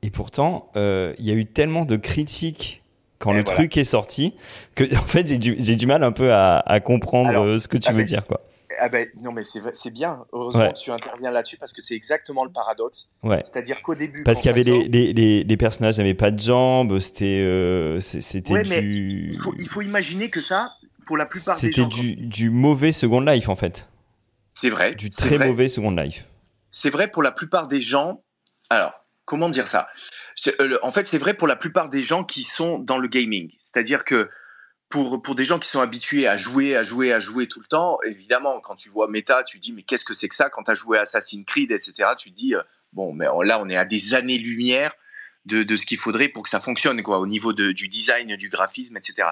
et pourtant, euh, il y a eu tellement de critiques quand le truc est sorti que [laughs] en fait j'ai du, du, mal un peu à, à comprendre ce que tu veux dire, quoi. Ah ben, non, mais c'est bien. Heureusement que tu interviens là-dessus parce que c'est exactement le paradoxe. Ouais. C'est-à-dire qu'au début. Parce qu'il y avait les, les, les, les, personnages n'avaient pas de jambes, c'était. Euh, c'était ouais, mais il faut, il faut imaginer que ça, pour la plupart des gens. C'était du, du mauvais Second Life en fait. C'est vrai. Du très mauvais Second Life. C'est vrai pour la plupart des gens. Alors, comment dire ça? Euh, En fait, c'est vrai pour la plupart des gens qui sont dans le gaming. C'est-à-dire que pour, pour des gens qui sont habitués à jouer, à jouer, à jouer tout le temps, évidemment, quand tu vois méta, tu dis, mais qu'est-ce que c'est que ça? Quand tu as joué Assassin's Creed, etc., tu dis, euh, bon, mais là, on est à des années-lumière de, de, ce qu'il faudrait pour que ça fonctionne, quoi, au niveau de, du design, du graphisme, etc.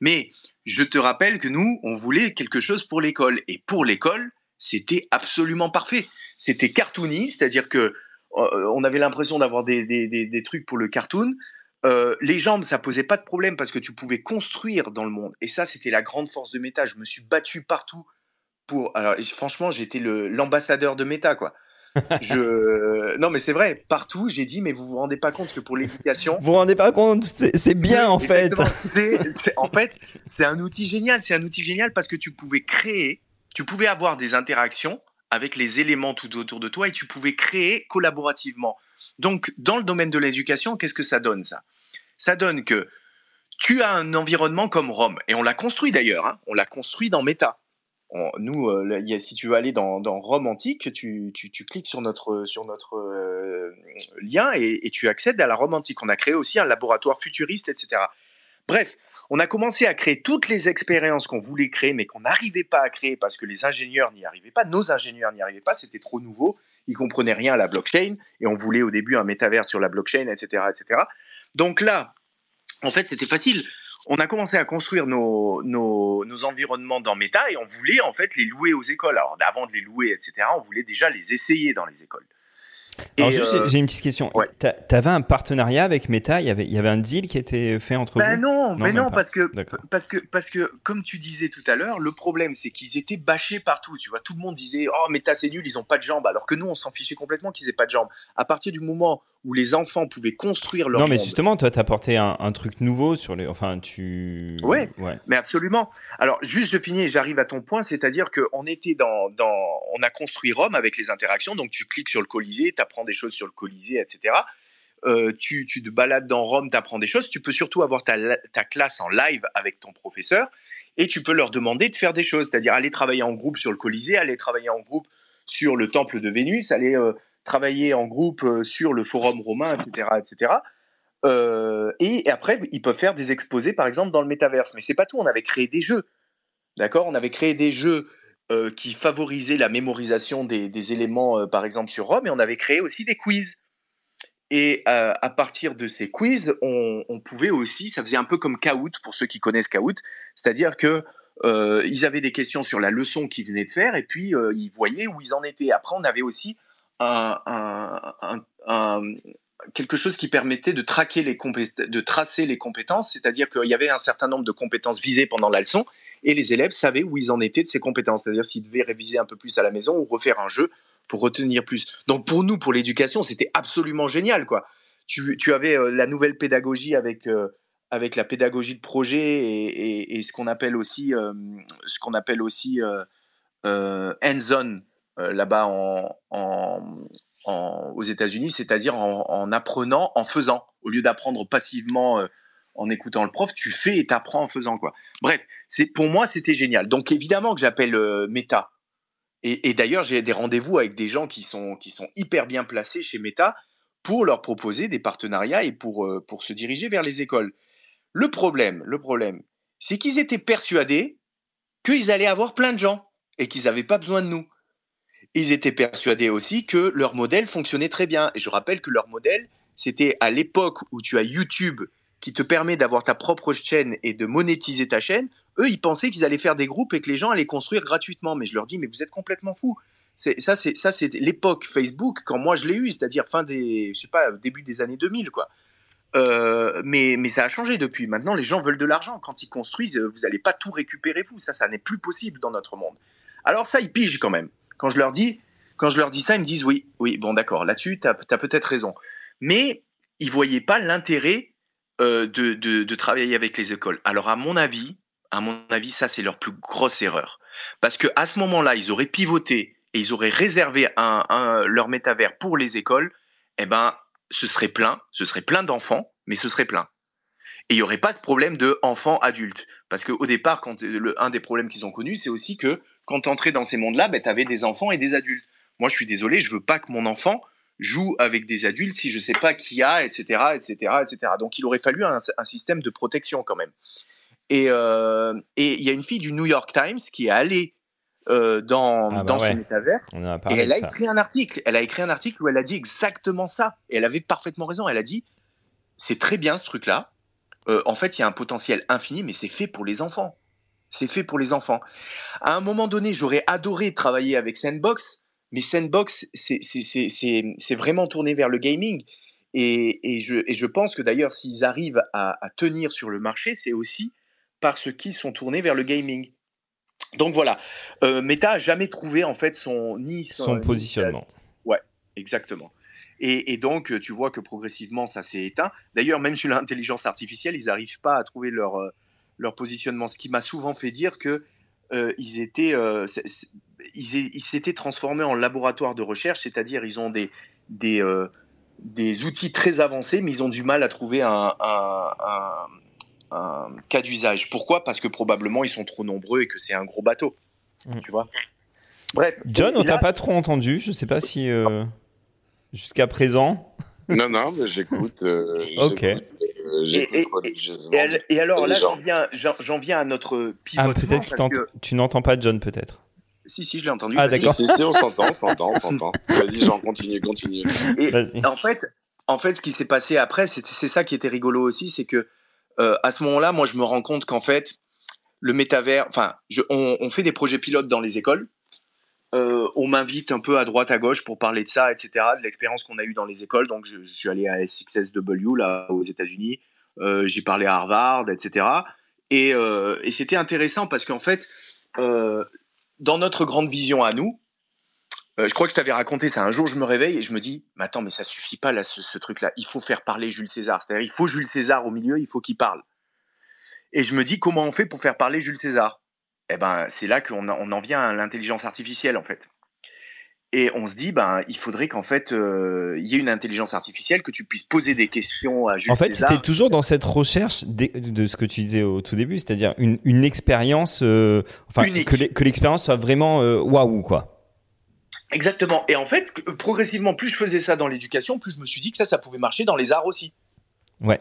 Mais je te rappelle que nous, on voulait quelque chose pour l'école. Et pour l'école, c'était absolument parfait. C'était cartoony, c'est-à-dire que euh, on avait l'impression d'avoir des, des, des, trucs pour le cartoon, euh, les jambes, ça posait pas de problème parce que tu pouvais construire dans le monde. Et ça, c'était la grande force de Meta. Je me suis battu partout pour. Alors, franchement, j'étais l'ambassadeur de Meta, quoi. Je... [laughs] Non, mais c'est vrai, partout, j'ai dit, mais vous vous rendez pas compte que pour l'éducation. Vous vous rendez pas compte, c'est bien en fait. [laughs] en fait, c'est un outil génial. C'est un outil génial parce que tu pouvais créer, tu pouvais avoir des interactions avec les éléments tout autour de toi et tu pouvais créer collaborativement. Donc, dans le domaine de l'éducation, qu'est-ce que ça donne ça? Ça donne que tu as un environnement comme Rome, et on l'a construit d'ailleurs, hein. on l'a construit dans Meta. nous, euh, si tu veux aller dans, Rome antique, tu, cliques sur notre, euh, lien et, tu accèdes à la Rome antique. On a créé aussi un laboratoire futuriste, etc. Bref, on a commencé à créer toutes les expériences qu'on voulait créer, mais qu'on n'arrivait pas à créer parce que les ingénieurs n'y arrivaient pas, nos ingénieurs n'y arrivaient pas, c'était trop nouveau, ils comprenaient rien à la blockchain, et on voulait au début un métavers sur la blockchain, etc., etc. Donc là, en fait, c'était facile. On a commencé à construire nos, nos, environnements dans Meta et on voulait en fait les louer aux écoles. Alors avant de les louer, etc., on voulait déjà les essayer dans les écoles. Alors juste, euh, j'ai une petite question. Tu avais un partenariat avec Meta? Il y, avait, il y avait un deal qui était fait entre ben vous? Non, mais non, parce que, parce, que, parce que, comme tu disais tout à l'heure, le problème, c'est qu'ils étaient bâchés partout. Tu vois, tout le monde disait Oh, Meta, c'est nul, ils ont pas de jambes. Alors que nous, on s'en fichait complètement qu'ils aient pas de jambes. À partir du moment où les enfants pouvaient construire leur Non, mais monde. justement, toi, t'as apporté un, un, truc nouveau sur les. Enfin, tu. Ouais, ouais. mais absolument. Alors, juste, je finis et j'arrive à ton point, c'est-à-dire qu'on était dans, dans. On a construit Rome avec les interactions, donc tu cliques sur le Colisée, tu apprends des choses sur le Colisée, etc. Euh, tu, tu, te balades dans Rome, tu apprends des choses. Tu peux surtout avoir ta, ta, classe en live avec ton professeur et tu peux leur demander de faire des choses, c'est-à-dire aller travailler en groupe sur le Colisée, aller travailler en groupe sur le temple de Vénus, aller euh, travailler en groupe euh, sur le forum romain, etc. etc. Euh, et, après, ils peuvent faire des exposés, par exemple, dans le métaverse. Mais c'est pas tout, on avait créé des jeux. D'accord? On avait créé des jeux euh, qui favorisaient la mémorisation des, éléments, par exemple, sur Rome, et on avait créé aussi des quiz. Et à partir de ces quiz, on, on, pouvait aussi, ça faisait un peu comme Kahoot, pour ceux qui connaissent Kahoot, c'est-à-dire que ils avaient des questions sur la leçon qu'ils venaient de faire, et puis ils voyaient où ils en étaient. Après, on avait aussi quelque chose qui permettait de, traquer les de tracer les compétences, c'est-à-dire qu'il y avait un certain nombre de compétences visées pendant la leçon, et les élèves savaient où ils en étaient de ces compétences, c'est-à-dire s'ils devaient réviser un peu plus à la maison ou refaire un jeu pour retenir plus. Donc pour nous, pour l'éducation, c'était absolument génial, quoi. Tu, tu avais euh, la nouvelle pédagogie avec euh, avec la pédagogie de projet et, et, ce qu'on appelle aussi euh, ce qu'on appelle aussi hands-on là-bas en, aux États-Unis, c'est-à-dire en, en, apprenant, en faisant, au lieu d'apprendre passivement euh, en écoutant le prof, tu fais et t'apprends en faisant quoi. Bref, c'est pour moi c'était génial. Donc évidemment que j'appelle euh, Meta. Et, d'ailleurs j'ai des rendez-vous avec des gens qui sont hyper bien placés chez Meta pour leur proposer des partenariats et pour euh, pour se diriger vers les écoles. Le problème, le problème, c'est qu'ils étaient persuadés qu'ils allaient avoir plein de gens et qu'ils n'avaient pas besoin de nous ils étaient persuadés aussi que leur modèle fonctionnait très bien. Et je rappelle que leur modèle, c'était à l'époque où tu as YouTube qui te permet d'avoir ta propre chaîne et de monétiser ta chaîne. Eux, ils pensaient qu'ils allaient faire des groupes et que les gens allaient construire gratuitement. Mais je leur dis, mais vous êtes complètement fous. Ça, c'est, ça, c'est l'époque Facebook quand moi je l'ai eu, c'est-à-dire fin des, je sais pas, début des années 2000, quoi. Euh, mais, mais ça a changé depuis. Maintenant, les gens veulent de l'argent. Quand ils construisent, vous n'allez pas tout récupérer, vous. Ça, ça n'est plus possible dans notre monde. Alors ça, ils pigent quand même. Quand je leur dis, quand je leur dis ça, ils me disent oui, oui, bon d'accord, là-dessus, tu as, peut-être raison. Mais ils voyaient pas l'intérêt euh, de, travailler avec les écoles. Alors à mon avis, à mon avis, ça c'est leur plus grosse erreur, parce que à ce moment-là, ils auraient pivoté et ils auraient réservé leur métavers pour les écoles. Eh ben, ce serait plein, ce serait plein d'enfants, mais ce serait plein. Et il n'y aurait pas ce problème de enfants adultes. Parce qu'au départ, quand, un des problèmes qu'ils ont connus, c'est aussi que quand tu entrais dans ces mondes-là, ben, tu avais des enfants et des adultes. Moi, je suis désolé, je veux pas que mon enfant joue avec des adultes si je sais pas qui a, etc., etc., etc. Donc, il aurait fallu un, un système de protection quand même. Et il euh, et y a une fille du New York Times qui est allée euh, dans, ah bah dans ouais. ce métavers et elle a écrit un article. Elle a écrit un article où elle a dit exactement ça. Et elle avait parfaitement raison. Elle a dit c'est très bien ce truc-là. Euh, en fait, il y a un potentiel infini, mais c'est fait pour les enfants. C'est fait pour les enfants. À un moment donné, j'aurais adoré travailler avec Sandbox, mais Sandbox, c'est vraiment tourné vers le gaming. Et, et, je, et je, pense que d'ailleurs, s'ils arrivent à, à, tenir sur le marché, c'est aussi parce qu'ils sont tournés vers le gaming. Donc voilà, euh, Meta a jamais trouvé en fait son ni son, son positionnement. Ouais, exactement. Et, et, donc tu vois que progressivement ça s'est éteint. D'ailleurs, même sur l'intelligence artificielle, ils n'arrivent pas à trouver leur leur positionnement. Ce qui m'a souvent fait dire que euh, ils étaient, euh, ils s'étaient transformés en laboratoire de recherche, c'est-à-dire ils ont des des, euh, des outils très avancés, mais ils ont du mal à trouver un, un, un, un cas d'usage. Pourquoi? Parce que probablement ils sont trop nombreux et que c'est un gros bateau. Mmh. Tu vois? Bref. John, on t'a pas trop entendu. Je sais pas si euh, jusqu'à présent. non, non, mais j'écoute. Euh, ok. Euh, Et, et, et, et, alors là, j'en viens, j'en viens à notre pivotement. Ah, peut-être que, que tu n'entends pas John, peut-être. Si, si, je l'ai entendu. Ah, d'accord. Si, si, on s'entend, on s'entend, on s'entend. [laughs] Vas-y, Jean, continue, continue. Et en fait, en fait, ce qui s'est passé après, c'est ça qui était rigolo aussi, c'est que euh, à ce moment-là, moi, je me rends compte qu'en fait, le métavers, enfin, on, fait des projets pilotes dans les écoles. Euh, on m'invite un peu à droite, à gauche pour parler de ça, etc., de l'expérience qu'on a eue dans les écoles. Donc, je, suis allé à SXSW, là, aux États-Unis. Euh, J'ai parlé à Harvard, etc. Et, euh, et c'était intéressant parce qu'en fait, dans notre grande vision à nous, je crois que je t'avais raconté ça. Un jour, je me réveille et je me dis, mais attends, mais ça suffit pas là, ce, truc-là. Il faut faire parler Jules César. C'est-à-dire, il faut Jules César au milieu, il faut qu'il parle. Et je me dis, comment on fait pour faire parler Jules César? Eh ben, c'est là qu'on on en vient à l'intelligence artificielle, en fait. Et on se dit, ben, il faudrait qu'en fait, euh, il y ait une intelligence artificielle, que tu puisses poser des questions à Jules En fait, c'était toujours dans cette recherche de, ce que tu disais au tout début, c'est-à-dire une, expérience, euh, enfin, que l'expérience soit vraiment euh, waouh, quoi. Exactement. Et en fait, progressivement, plus je faisais ça dans l'éducation, plus je me suis dit que ça, ça pouvait marcher dans les arts aussi. Ouais.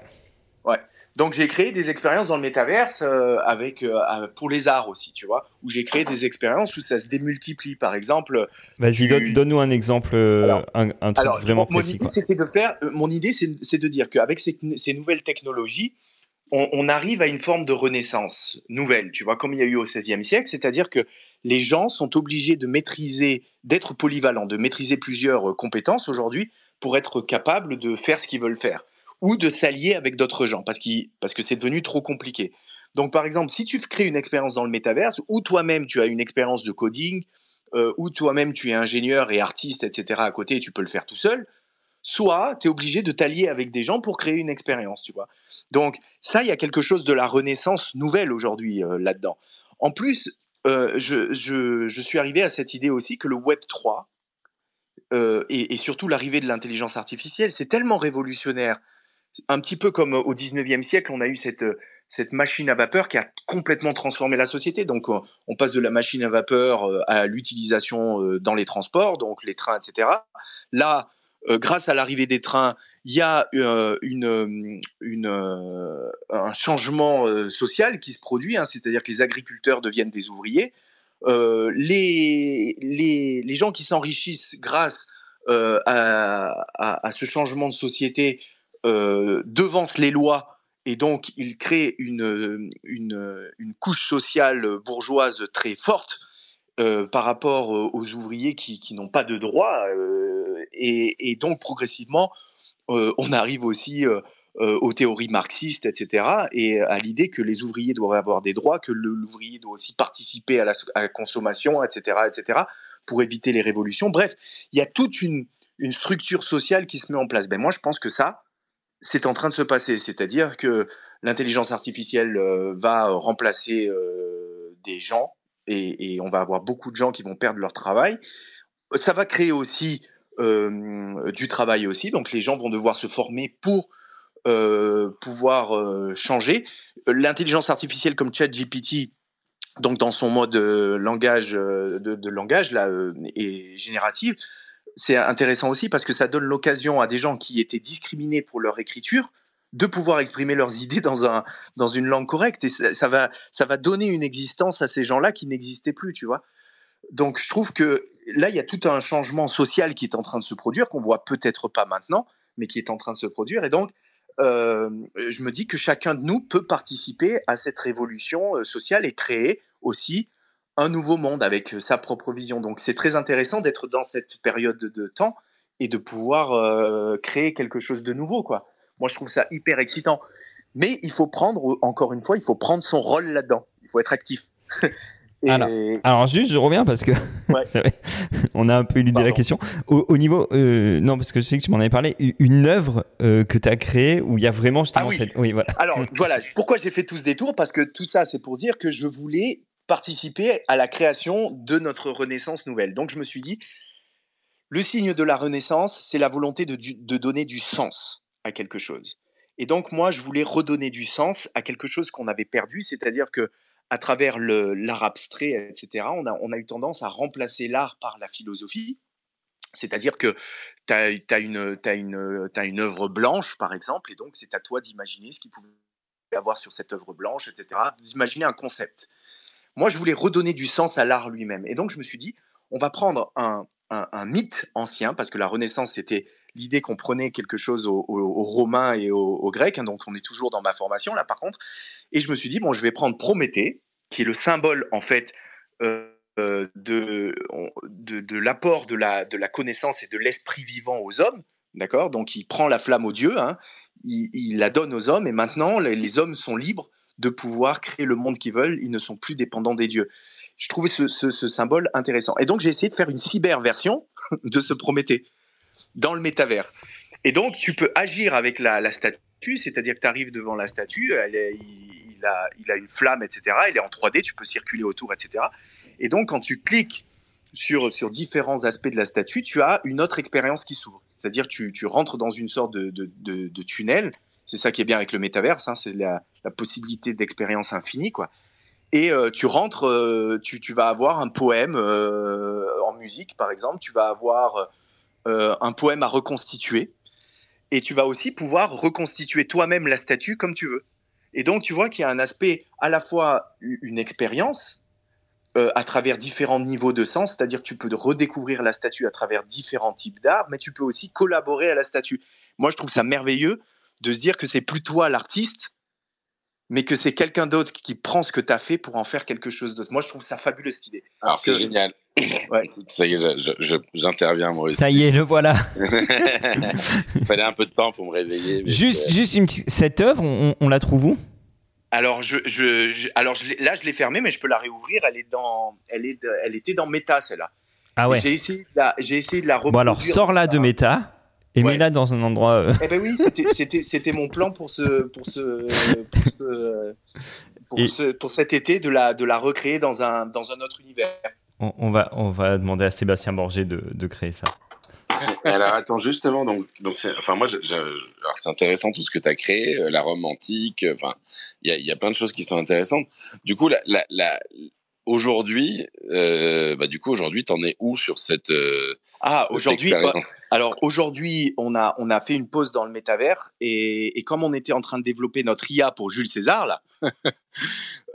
Ouais. Donc j'ai créé des expériences dans le métaverse euh, avec euh, pour les arts aussi, tu vois, où j'ai créé des expériences où ça se démultiplie. Par exemple. Vas-y, donne-nous un exemple, euh, un, un, truc vraiment mon, précis. Mon idée, c'était de faire. mon idée, c'est de dire qu'avec ces, ces, nouvelles technologies, on, on, arrive à une forme de renaissance nouvelle, tu vois, comme il y a eu au XVIe siècle, c'est-à-dire que les gens sont obligés de maîtriser, d'être polyvalents, de maîtriser plusieurs compétences aujourd'hui pour être capables de faire ce qu'ils veulent faire ou de s'allier avec d'autres gens parce, parce que c'est devenu trop compliqué. Donc, par exemple, si tu crées une expérience dans le métaverse, ou toi-même tu as une expérience de coding, euh, ou toi-même tu es ingénieur et artiste, etc. à côté tu peux le faire tout seul, soit tu es obligé de t'allier avec des gens pour créer une expérience, tu vois. Donc, ça, il y a quelque chose de la renaissance nouvelle aujourd'hui euh, là-dedans. En plus, euh, je, je, suis arrivé à cette idée aussi que le Web 3, et, et, surtout l'arrivée de l'intelligence artificielle, c'est tellement révolutionnaire un petit peu comme au 19e siècle, on a eu cette, cette machine à vapeur qui a complètement transformé la société. Donc, on passe de la machine à vapeur à l'utilisation dans les transports, donc les trains, etc. Là, grâce à l'arrivée des trains, il y a un changement social qui se produit, hein, c'est-à-dire que les agriculteurs deviennent des ouvriers. les, gens qui s'enrichissent grâce à, ce changement de société euh, devance les lois et donc il crée une, une, couche sociale bourgeoise très forte euh, par rapport aux ouvriers qui, qui n'ont pas de droits. Euh, et, et, donc progressivement, on arrive aussi aux théories marxistes, etc., et à l'idée que les ouvriers doivent avoir des droits, que l'ouvrier doit aussi participer à la, à la, consommation, etc., etc., pour éviter les révolutions. Bref, il y a toute une, une structure sociale qui se met en place. Ben moi, je pense que ça, c'est en train de se passer. C'est-à-dire que l'intelligence artificielle euh, va remplacer euh, des gens et, on va avoir beaucoup de gens qui vont perdre leur travail. Ça va créer aussi euh, du travail aussi. Donc les gens vont devoir se former pour pouvoir changer. L'intelligence artificielle comme ChatGPT, donc dans son mode langage de, de, langage là, est générative, c'est intéressant aussi parce que ça donne l'occasion à des gens qui étaient discriminés pour leur écriture de pouvoir exprimer leurs [laughs] idées dans, un, dans une langue correcte. Et ça, va, ça va donner une existence à ces gens-là qui n'existaient plus, tu vois. Donc je trouve que là, il y a tout un changement social qui est en train de se produire, qu'on voit peut-être pas maintenant, mais qui est en train de se produire. Et donc, euh, je me dis que chacun de nous peut participer à cette révolution euh, sociale et créer aussi un nouveau monde avec sa propre vision. Donc c'est très intéressant d'être dans cette période de temps et de pouvoir créer quelque chose de nouveau. Quoi. Moi, je trouve ça hyper excitant. Mais il faut prendre, encore une fois, il faut prendre son rôle là-dedans. Il faut être actif. [laughs] alors, juste, je reviens parce que [laughs] on a un peu éludé la question. Au, niveau, non, parce que je sais que tu m'en avais parlé, une œuvre que tu as créée où il y a vraiment ah oui. oui voilà. Alors [laughs] voilà, pourquoi j'ai fait tout ce détour Parce que tout ça, c'est pour dire que je voulais participer à la création de notre Renaissance nouvelle. Donc je me suis dit, le signe de la Renaissance, c'est la volonté de, de, donner du sens à quelque chose. Et donc moi, je voulais redonner du sens à quelque chose qu'on avait perdu, c'est-à-dire que à travers l'art abstrait, etc., on a, on a eu tendance à remplacer l'art par la philosophie. C'est-à-dire que tu as, une, as, as une œuvre blanche, par exemple, et donc c'est à toi d'imaginer ce qu'il pouvait avoir sur cette œuvre blanche, etc., d'imaginer un concept. Moi, je voulais redonner du sens à l'art lui-même. Et donc, je me suis dit, on va prendre un, mythe ancien, parce que la Renaissance, c'était l'idée qu'on prenait quelque chose aux, Romains et aux, Grecs, hein, donc on est toujours dans ma formation là par contre, et je me suis dit, bon, je vais prendre Prométhée, qui est le symbole en fait euh, euh, de, de, l'apport de la, de la connaissance et de l'esprit vivant aux hommes, d'accord? Donc il prend la flamme aux dieux, hein, il, la donne aux hommes, et maintenant les hommes sont libres de pouvoir créer le monde qu'ils veulent, ils ne sont plus dépendants des dieux. je trouvais ce, symbole intéressant. Et donc, j'ai essayé de faire une cyber version [laughs] de ce Prométhée dans le métavers. Et donc, tu peux agir avec la, statue, c'est-à-dire que tu arrives devant la statue, elle il, a, une flamme, etc. Elle est en 3D, tu peux circuler autour, etc. Et donc, quand tu cliques sur, différents aspects de la statue, tu as une autre expérience qui s'ouvre. C'est-à-dire tu, tu rentres dans une sorte de, tunnel. C'est ça qui est bien avec le métaverse, hein, c'est la, la, possibilité d'expérience infinie, quoi. Et euh, tu rentres, euh, tu, tu, vas avoir un poème euh, en musique, par exemple. Tu vas avoir un poème à reconstituer. Et tu vas aussi pouvoir reconstituer toi-même la statue comme tu veux. Et donc, tu vois qu'il y a un aspect à la fois une expérience, à travers différents niveaux de sens, c'est-à-dire que tu peux redécouvrir la statue à travers différents types d'art, mais tu peux aussi collaborer à la statue. Moi, je trouve ça merveilleux de se dire que c'est plus toi l'artiste, mais que c'est quelqu'un d'autre qui prend ce que tu as fait pour en faire quelque chose d'autre. Moi, je trouve ça fabuleux cette idée. Alors, c'est génial. [laughs] Ouais. ça y est, j'interviens moi aussi. Ça y est, le voilà. Il [laughs] fallait un peu de temps pour me réveiller. Juste, juste une, cette œuvre, on, on la trouve où? Alors, je, je, alors là, je l'ai fermée, mais je peux la réouvrir. Elle est dans, elle est, elle était dans Meta, celle-là. Ah ouais. J'ai essayé, de la, j'ai essayé de la reproduire. Bon alors, sors-la de Meta et mets-la dans un endroit. Euh. Eh ben oui, c'était, mon plan pour ce, pour ce, pour, ce, pour, cet été de la, de la recréer dans un, dans un autre univers. On, on va, on va demander à Sébastien Borgé de, de créer ça. [laughs] Alors attends, justement, donc, donc enfin moi, c'est intéressant tout ce que tu as créé, euh, la Rome antique, euh, enfin, il y a, plein de choses qui sont intéressantes. Du coup, la, la, aujourd'hui, euh, bah, du coup, aujourd'hui, t'en es où sur cette ah aujourd'hui, bah, alors aujourd'hui, on a on a fait une pause dans le métavers et, et, comme on était en train de développer notre IA pour Jules César là. [laughs]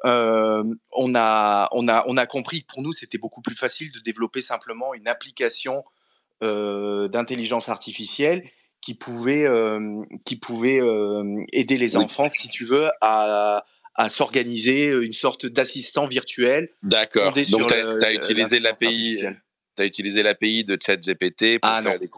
on, a, on, a, on a compris que pour nous, c'était beaucoup plus facile de développer simplement une application euh, d'intelligence artificielle qui pouvait, euh, qui pouvait euh, aider les enfants, si tu veux, à, à s'organiser une sorte d'assistant virtuel. D'accord. Donc, tu as, utilisé l'API. Tu as utilisé l'API de ChatGPT pour ah, faire des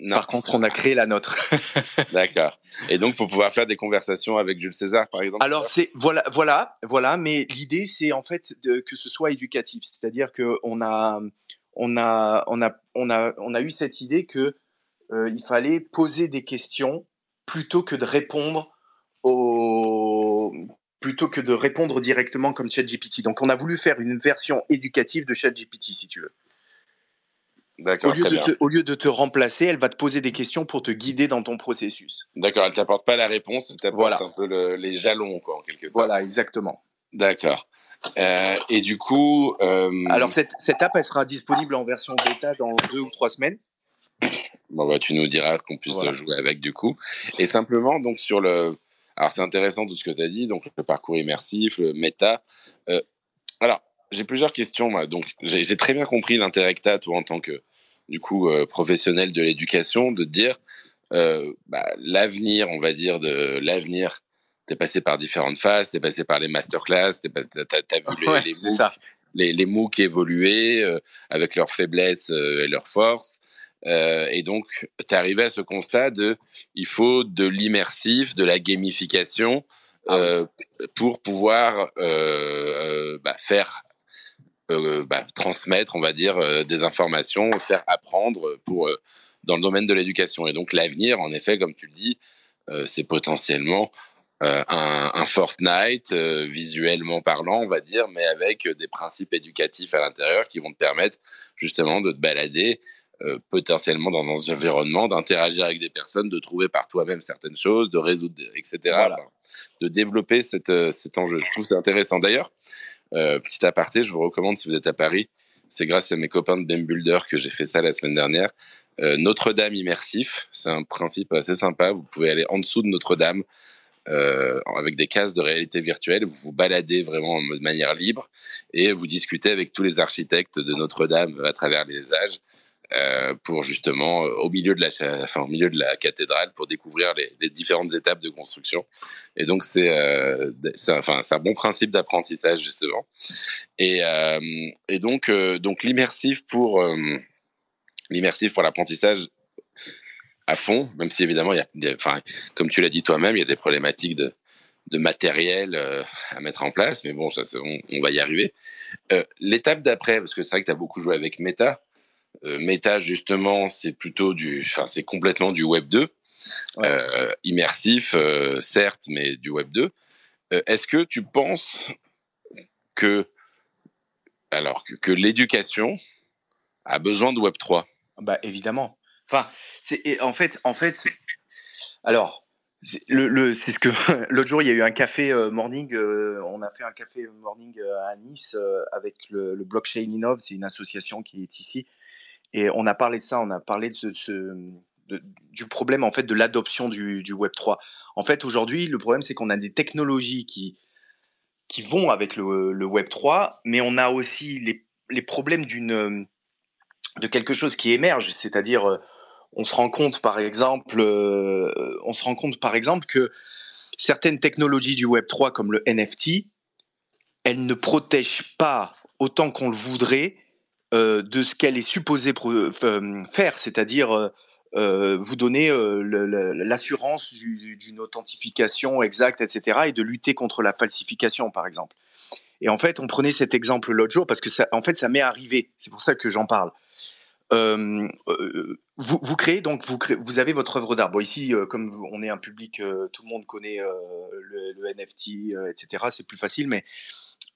non. Par contre, on a créé la nôtre. [laughs] D'accord. Et donc pour pouvoir faire des conversations avec Jules César, par exemple. Alors c'est voilà, voilà, voilà. Mais l'idée, c'est en fait de, que ce soit éducatif, c'est-à-dire que on a, on a, on a, on a, on a eu cette idée que euh, il fallait poser des questions plutôt que de répondre au, plutôt que de répondre directement comme ChatGPT. Donc, on a voulu faire une version éducative de ChatGPT, si tu veux. D'accord. Au, lieu de te remplacer, elle va te poser des questions pour te guider dans ton processus. D'accord, elle t'apporte pas la réponse, elle t'apporte un peu les jalons, quoi, en quelque sorte. Voilà, exactement. D'accord. Euh, et du coup. Euh... Alors, cette, cette, app, elle sera disponible en version bêta dans deux ou trois semaines. Bon, bah, tu nous diras qu'on puisse jouer avec, du coup. Et simplement, donc, sur le. Alors, c'est intéressant tout ce que tu as dit, donc le parcours immersif, le méta. Euh, alors, j'ai plusieurs questions. Moi. Donc, j'ai très bien compris l'intérêt que tu as, toi, en tant que, du coup, euh, professionnel de l'éducation, de dire euh, bah, l'avenir, on va dire, de l'avenir t'es passé par différentes phases, t'es passé par les masterclass, t'as as, vu [laughs] les, les, MOOC, les, les, MOOC évoluer euh, avec leurs faiblesses euh, et leurs forces. Euh, et donc, tu es arrivé à ce constat de il faut de l'immersif, de la gamification ah pour pouvoir euh, bah, faire bah, transmettre, on va dire, des informations, faire apprendre pour dans le domaine de l'éducation. Et donc l'avenir, en effet, comme tu le dis, c'est potentiellement euh, un, un, Fortnite euh, visuellement parlant, on va dire, mais avec des principes éducatifs à l'intérieur qui vont te permettre justement de te balader euh, potentiellement dans un environnement, d'interagir avec des personnes, de trouver par toi-même certaines choses, de résoudre, etc. de développer cette, cet enjeu. Je trouve c'est intéressant. D'ailleurs, petit aparté, je vous recommande si vous êtes à Paris, c'est grâce à mes copains de Ben Builder que j'ai fait ça la semaine dernière. Notre-Dame immersif, c'est un principe assez sympa. Vous pouvez aller en dessous de Notre-Dame, euh, avec des cases de réalité virtuelle. Vous vous baladez vraiment de manière libre et vous discutez avec tous les architectes de Notre-Dame à travers les âges. Euh, pour justement euh, au milieu de la enfin, au milieu de la cathédrale pour découvrir les, différentes étapes de construction et donc c'est euh, un bon principe d'apprentissage justement et, euh, et donc donc l'immersif pour l'immersif pour l'apprentissage à fond, même si évidemment, y a, enfin, comme tu l'as dit toi-même, il y a des problématiques de, de matériel à mettre en place, mais bon, ça, on, va y arriver. L'étape d'après, parce que c'est vrai que tu as beaucoup joué avec Meta. Meta, justement, c'est plutôt du, enfin, c'est complètement du Web 2. immersif, certes, mais du Web 2. Est-ce que tu penses que, alors, que, l'éducation a besoin de Web 3 Bah évidemment. Enfin, c'est en fait, en fait, alors. Le, c'est ce que [laughs] l'autre jour il y a eu un café euh, morning. Euh, on a fait un café morning euh, à Nice avec le, blockchain Innov, c'est une association qui est ici, et on a parlé de ça. On a parlé de ce, du problème en fait de l'adoption du, du, Web 3. En fait, aujourd'hui, le problème c'est qu'on a des technologies qui qui vont avec le, le, Web 3, mais on a aussi les, les problèmes d'une de quelque chose qui émerge, c'est-à-dire on se rend compte par exemple, on se rend compte par exemple que certaines technologies du Web 3 comme le NFT, elles ne protègent pas autant qu'on le voudrait de ce qu'elle est supposée faire, c'est-à-dire vous donner l'assurance d'une authentification exacte, etc., et de lutter contre la falsification, par exemple. Et en fait, on prenait cet exemple l'autre jour parce que ça, en fait, ça m'est arrivé. C'est pour ça que j'en parle. Vous, créez donc vous avez votre œuvre d'art. Bon ici, comme on est un public, tout le monde connaît le, le, NFT, etc. C'est plus facile, mais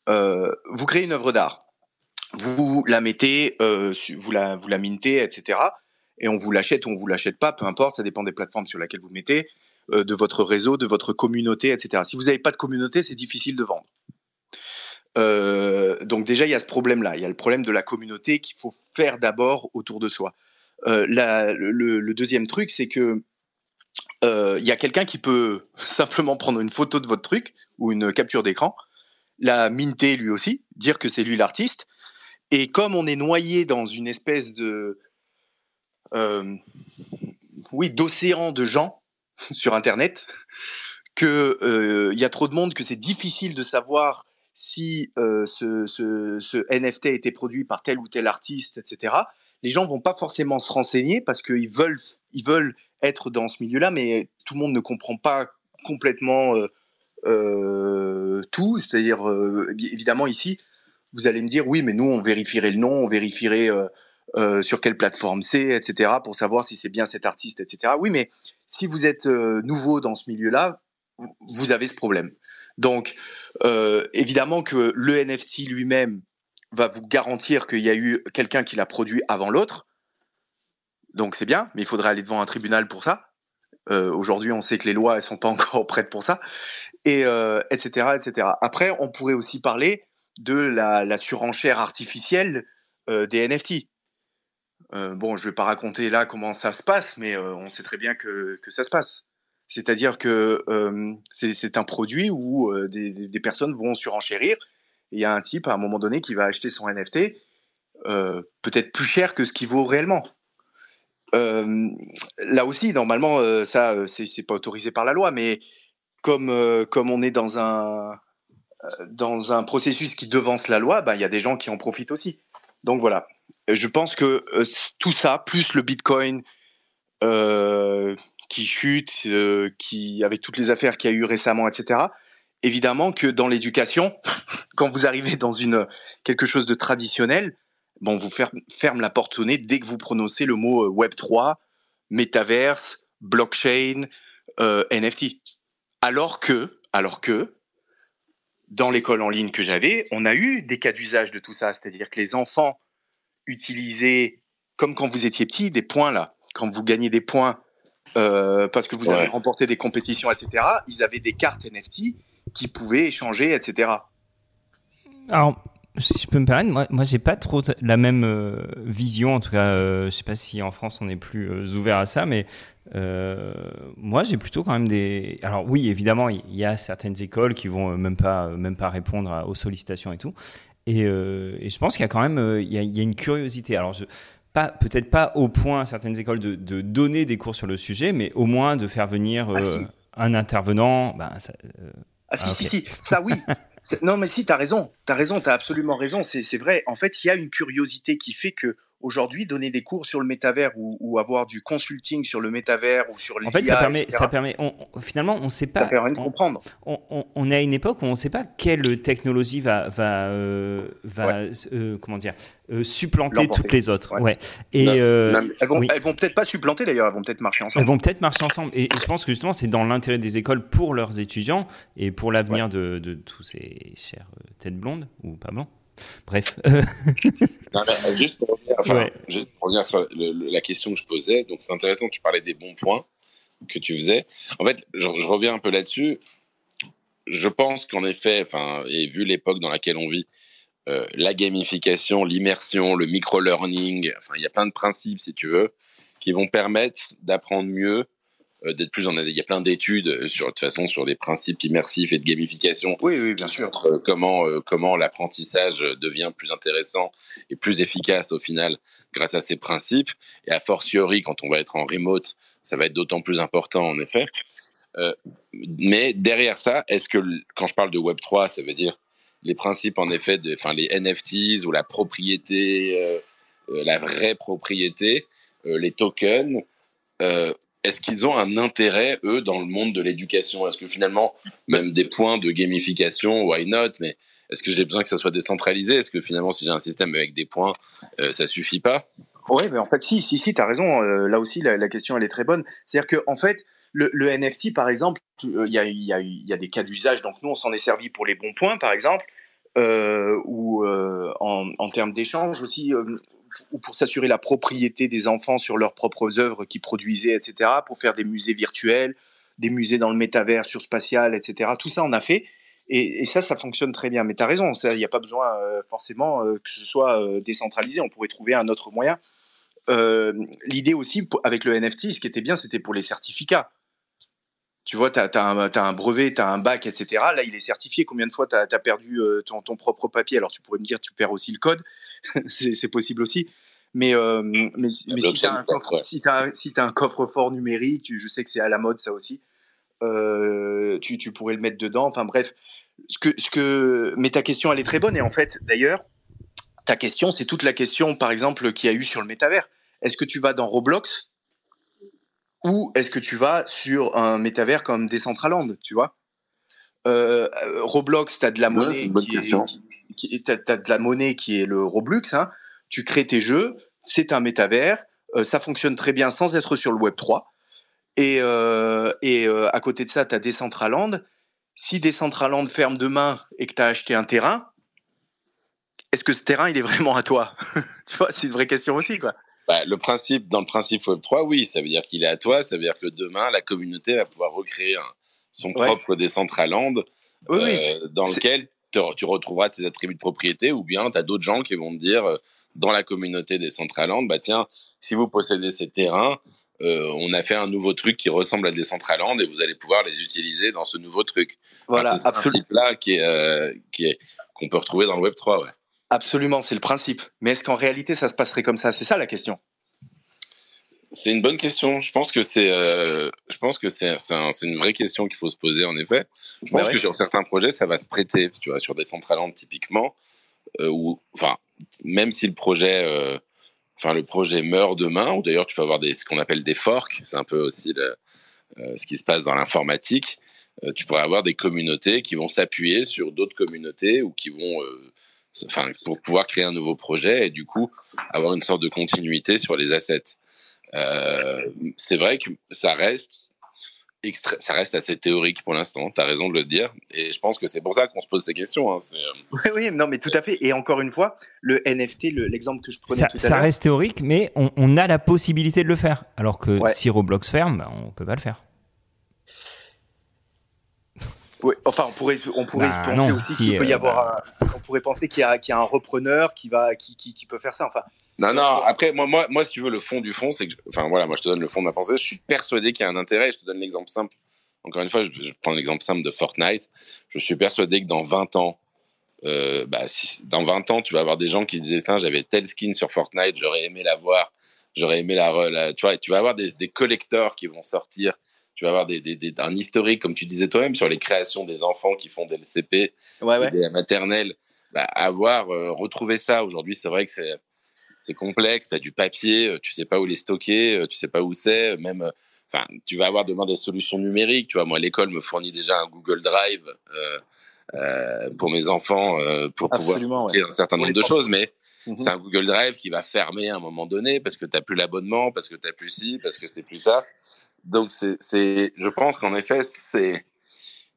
vous créez une œuvre d'art. Vous la mettez, vous la vous la mintez, etc et on vous l'achète ou on vous l'achète pas, peu importe, ça dépend des plateformes sur lesquelles vous le mettez, euh, de votre réseau, de votre communauté, etc. Si vous n'avez pas de communauté, c'est difficile de vendre. Euh, donc déjà, il y a ce problème-là. Il y a le problème de la communauté qu'il faut faire d'abord autour de soi. Euh, le, deuxième truc, c'est que il y a quelqu'un qui peut [laughs] simplement prendre une photo de votre truc ou une capture d'écran, la minter lui aussi, dire que c'est lui l'artiste. Et comme on est noyé dans une espèce de, euh, oui, d'océans de gens [laughs] sur Internet, qu'il euh, y a trop de monde, que c'est difficile de savoir si euh, ce, ce, NFT a été produit par tel ou tel artiste, etc. Les gens vont pas forcément se renseigner parce qu'ils veulent, ils veulent être dans ce milieu-là, mais tout le monde ne comprend pas complètement tout. C'est-à-dire, évidemment, ici, vous allez me dire, oui, mais nous, on vérifierait le nom, on vérifierait euh, sur quelle plateforme c'est, etc., pour savoir si c'est bien cet artiste, etc. Oui, mais si vous êtes euh, nouveau dans ce milieu-là, vous avez ce problème. Donc, euh, évidemment que le NFT lui-même va vous garantir qu'il y a eu quelqu'un qui l'a produit avant l'autre. Donc c'est bien, mais il faudrait aller devant un tribunal pour ça. Aujourd'hui, on sait que les lois elles sont pas [laughs] encore prêtes pour ça, et etc., etc. Après, on pourrait aussi parler de la, surenchère artificielle des NFT. Euh, bon, je ne vais pas raconter là comment ça se passe, mais euh, on sait très bien que, ça se passe. C'est-à-dire que euh, c'est un produit où des, personnes vont surenchérir. Il y a un type, à un moment donné, qui va acheter son NFT peut-être plus cher que ce qu'il vaut réellement. là aussi, normalement, ça, c'est pas autorisé par la loi, mais comme, comme on est dans un, dans un processus qui devance la loi, ben, il y a des gens qui en profitent aussi. Donc voilà je pense que euh, tout ça, plus le Bitcoin euh, qui chute, euh, qui avec toutes les affaires qu'il y a eu récemment, etc. Évidemment que dans l'éducation, [laughs] quand vous arrivez dans une quelque chose de traditionnel, bon, vous ferme, la porte au nez dès que vous prononcez le mot Web 3, métaverse, blockchain, NFT. Alors que, alors que, dans l'école en ligne que j'avais, on a eu des cas d'usage de tout ça, c'est-à-dire que les enfants utiliser, comme quand vous étiez petit, des points là. Quand vous gagnez des points euh, parce que vous avez remporté des compétitions, etc., ils avaient des cartes NFT qui pouvaient échanger, etc. Alors, si je peux me permettre, moi, moi j'ai pas trop la même euh, vision. En tout cas, euh, je sais pas si en France on est plus ouvert à ça, mais moi j'ai plutôt quand même des. Alors oui, évidemment, il y, a certaines écoles qui vont même pas même pas répondre aux sollicitations et tout. Euh, et, je pense qu'il y a quand même euh, il y, a, il y a une curiosité. Alors, je, pas peut-être pas au point certaines écoles de, de, donner des cours sur le sujet, mais au moins de faire venir ah, euh, un intervenant. Ben, ça, ah, si, ah, si, si, ça oui. [laughs] non, mais si, tu as raison. Tu as raison, tu as absolument raison. C'est vrai. En fait, il y a une curiosité qui fait que aujourd'hui, donner des cours sur le métavers ou, avoir du consulting sur le métavers ou sur En fait, ça permet, ça permet finalement, on ne sait pas. Ça permet de comprendre. On, on, est à une époque où on ne sait pas quelle technologie va, va, euh, va euh, comment dire, euh, supplanter toutes les autres. Ouais. Et elles vont, elles vont peut-être pas supplanter d'ailleurs, elles vont peut-être marcher ensemble. Elles vont peut-être marcher ensemble. Et, je pense que justement, c'est dans l'intérêt des écoles pour leurs étudiants et pour l'avenir de, de, tous ces chères têtes blondes ou pas blancs. Bref. Euh, juste, pour revenir, sur la question que je posais, donc c'est intéressant, tu parlais des bons points que tu faisais. En fait, je, reviens un peu là-dessus. Je pense qu'en effet, enfin, et vu l'époque dans laquelle on vit, euh, la gamification, l'immersion, le micro-learning, enfin, il y a plein de principes, si tu veux, qui vont permettre d'apprendre mieux d'être plus en il y a plein d'études euh, sur de toute façon sur les principes immersifs et de gamification. Oui oui bien sûr. euh, comment comment l'apprentissage devient plus intéressant et plus efficace au final grâce à ces principes. Et a fortiori quand on va être en remote ça va être d'autant plus important en effet. Mais derrière ça est-ce que quand je parle de Web 3 ça veut dire les principes en effet de enfin les NFTs ou la propriété la vraie propriété les tokens est-ce qu'ils ont un intérêt, eux, dans le monde de l'éducation? Est-ce que finalement, même des points de gamification, why not? Mais est-ce que j'ai besoin que ça soit décentralisé? Est-ce que finalement, si j'ai un système avec des points, euh, ça suffit pas? Oui, mais en fait, si, si, tu as raison. Euh, là aussi, la, question, elle est très bonne. C'est-à-dire qu'en en fait, le, NFT, par exemple, euh, il y, a, des cas d'usage. Donc, nous, on s'en est servi pour les bons points, par exemple. ou en, en, termes d'échange aussi ou pour s'assurer la propriété des enfants sur leurs propres œuvres qu'ils produisaient, etc., pour faire des musées virtuels, des musées dans le métavers sur spatial, etc. Tout ça, on a fait. Et, ça, ça fonctionne très bien. Mais tu as raison, il n'y a pas besoin euh, forcément euh, que ce soit euh, décentralisé. On pourrait trouver un autre moyen. L'idée aussi, avec le NFT, ce qui était bien, c'était pour les certificats. Tu vois, tu as, un brevet, tu as un bac, etc. Là, il est certifié. Combien de fois tu as, perdu euh, ton, propre papier? Alors, tu pourrais me dire, tu perds aussi le code. [laughs] c'est possible aussi. Mais, euh, mais, si tu as, un coffre-fort numérique, je sais que c'est à la mode ça aussi, euh, tu, pourrais le mettre dedans. Enfin bref, ce que, ce que... mais ta question, elle est très bonne. Et en fait, d'ailleurs, ta question, c'est toute la question, par exemple, qu'il y a eu sur le métavers. Est-ce que tu vas dans Roblox? Ou est-ce que tu vas sur un métavers comme Decentraland, tu vois? Euh, Roblox, tu as de la monnaie qui, est, as, de la monnaie qui est le Roblox. Hein. Tu crées tes jeux, c'est un métavers, euh, ça fonctionne très bien sans être sur le Web 3. Et, euh, et à côté de ça, tu as Decentraland. Si Decentraland ferme demain et que tu as acheté un terrain, est-ce que ce terrain, il est vraiment à toi? [laughs] Tu vois, c'est une vraie question aussi, quoi. Bah, le principe, dans le principe Web3, oui, ça veut dire qu'il est à toi, ça veut dire que demain, la communauté va pouvoir recréer son propre Decentraland euh, dans lequel tu retrouveras tes attributs de propriété ou bien tu as d'autres gens qui vont te dire euh, dans la communauté Decentraland, bah tiens, si vous possédez ces terrains, euh, on a fait un nouveau truc qui ressemble à Decentraland et vous allez pouvoir les utiliser dans ce nouveau truc. Voilà, c'est ce principe-là qui est, qui est, qu'on peut retrouver dans le Web3, ouais. Absolument, c'est le principe. Mais est-ce qu'en réalité, ça se passerait comme ça? C'est ça la question. C'est une bonne question. Je pense que c'est, euh, je pense que c'est, c'est, une vraie question qu'il faut se poser en effet. Je pense bah que sur certains projets, ça va se prêter. Tu vois, sur des centrales typiquement, euh, ou enfin, même si le projet, euh, enfin le projet meurt demain, ou d'ailleurs tu peux avoir des, ce qu'on appelle des forks. C'est un peu aussi ce qui se passe dans l'informatique. tu pourrais avoir des communautés qui vont s'appuyer sur d'autres communautés ou qui vont enfin, pour pouvoir créer un nouveau projet et du coup avoir une sorte de continuité sur les assets. Euh, c'est vrai que ça reste ça reste assez théorique pour l'instant, tu as raison de le dire, et je pense que c'est pour ça qu'on se pose ces questions. Hein, euh, oui, oui, non, mais tout à fait. Et encore une fois, le NFT, l'exemple que je prenais ça, tout à Ça reste théorique, mais on, a la possibilité de le faire. Alors que si Roblox ferme, ben, on peut pas le faire enfin, on pourrait, on pourrait bah, penser aussi qu'il peut y euh, avoir, bah. on pourrait penser qu'il y, a, un repreneur qui va, qui, qui, peut faire ça. Enfin. Non, non. Après, moi, moi, moi, si tu veux, le fond du fond, c'est que, enfin, voilà, moi, je te donne le fond de ma pensée. Je suis persuadé qu'il y a un intérêt. Je te donne l'exemple simple. Encore une fois, je, prends l'exemple simple de Fortnite. Je suis persuadé que dans 20 ans, euh, bah, dans 20 ans, tu vas avoir des gens qui disaient, j'avais tel skin sur Fortnite, j'aurais aimé l'avoir, j'aurais aimé la, tu vois, tu vas avoir des, des collecteurs qui vont sortir tu vas avoir des, des, un historique, comme tu disais toi-même, sur les créations des enfants qui font des LCP, ouais, la maternelle. Bah, avoir euh, retrouvé ça aujourd'hui, c'est vrai que c'est c'est complexe, tu as du papier, tu sais pas où les stocker, tu sais pas où c'est, même Enfin, tu vas avoir demain des solutions numériques. Tu vois, moi, l'école me fournit déjà un Google Drive euh, euh, pour mes enfants euh, pour pouvoir faire un certain nombre de choses, mais mhm. c'est un Google Drive qui va fermer à un moment donné parce que tu n'as plus l'abonnement, parce que tu n'as plus ci, parce que c'est plus ça. Donc, c'est, je pense qu'en effet, c'est,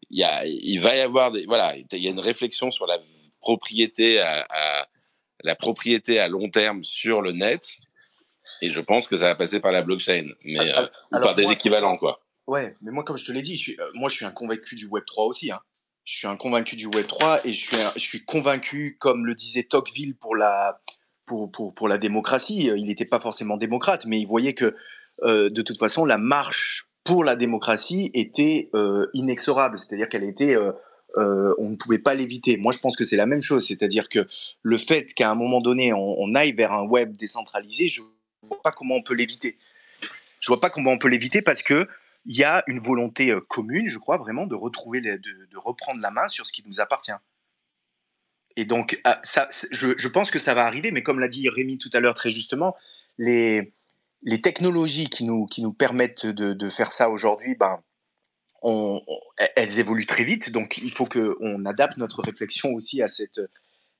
il, y a, il va y avoir des, voilà, il y a une réflexion sur la propriété à, à la propriété à long terme sur le net et je pense que ça va passer par la blockchain, mais euh, ou par des équivalents, quoi. Ouais, mais moi, comme je te l'ai dit, je suis, euh, moi, je suis un convaincu du Web 3 aussi. Hein. Je suis un convaincu du Web 3 et je suis, je suis convaincu, comme le disait Tocqueville pour la, pour, pour, pour la démocratie. Euh, il n'était pas forcément démocrate, mais il voyait que de toute façon, la marche pour la démocratie était inexorable, c'est-à-dire qu'elle était on ne pouvait pas l'éviter. Moi, je pense que c'est la même chose, c'est-à-dire que le fait qu'à un moment donné, on, aille vers un web décentralisé, je vois pas comment on peut l'éviter. Je vois pas comment on peut l'éviter parce que il y a une volonté euh, commune, je crois vraiment, de retrouver, de, reprendre la main sur ce qui nous appartient. Et donc, ah, ça, je, pense que ça va arriver, mais comme l'a dit Rémi tout à l'heure très justement, les, les technologies qui nous, qui nous permettent de, faire ça aujourd'hui, ben, elles évoluent très vite, donc il faut qu'on adapte notre réflexion aussi à cette,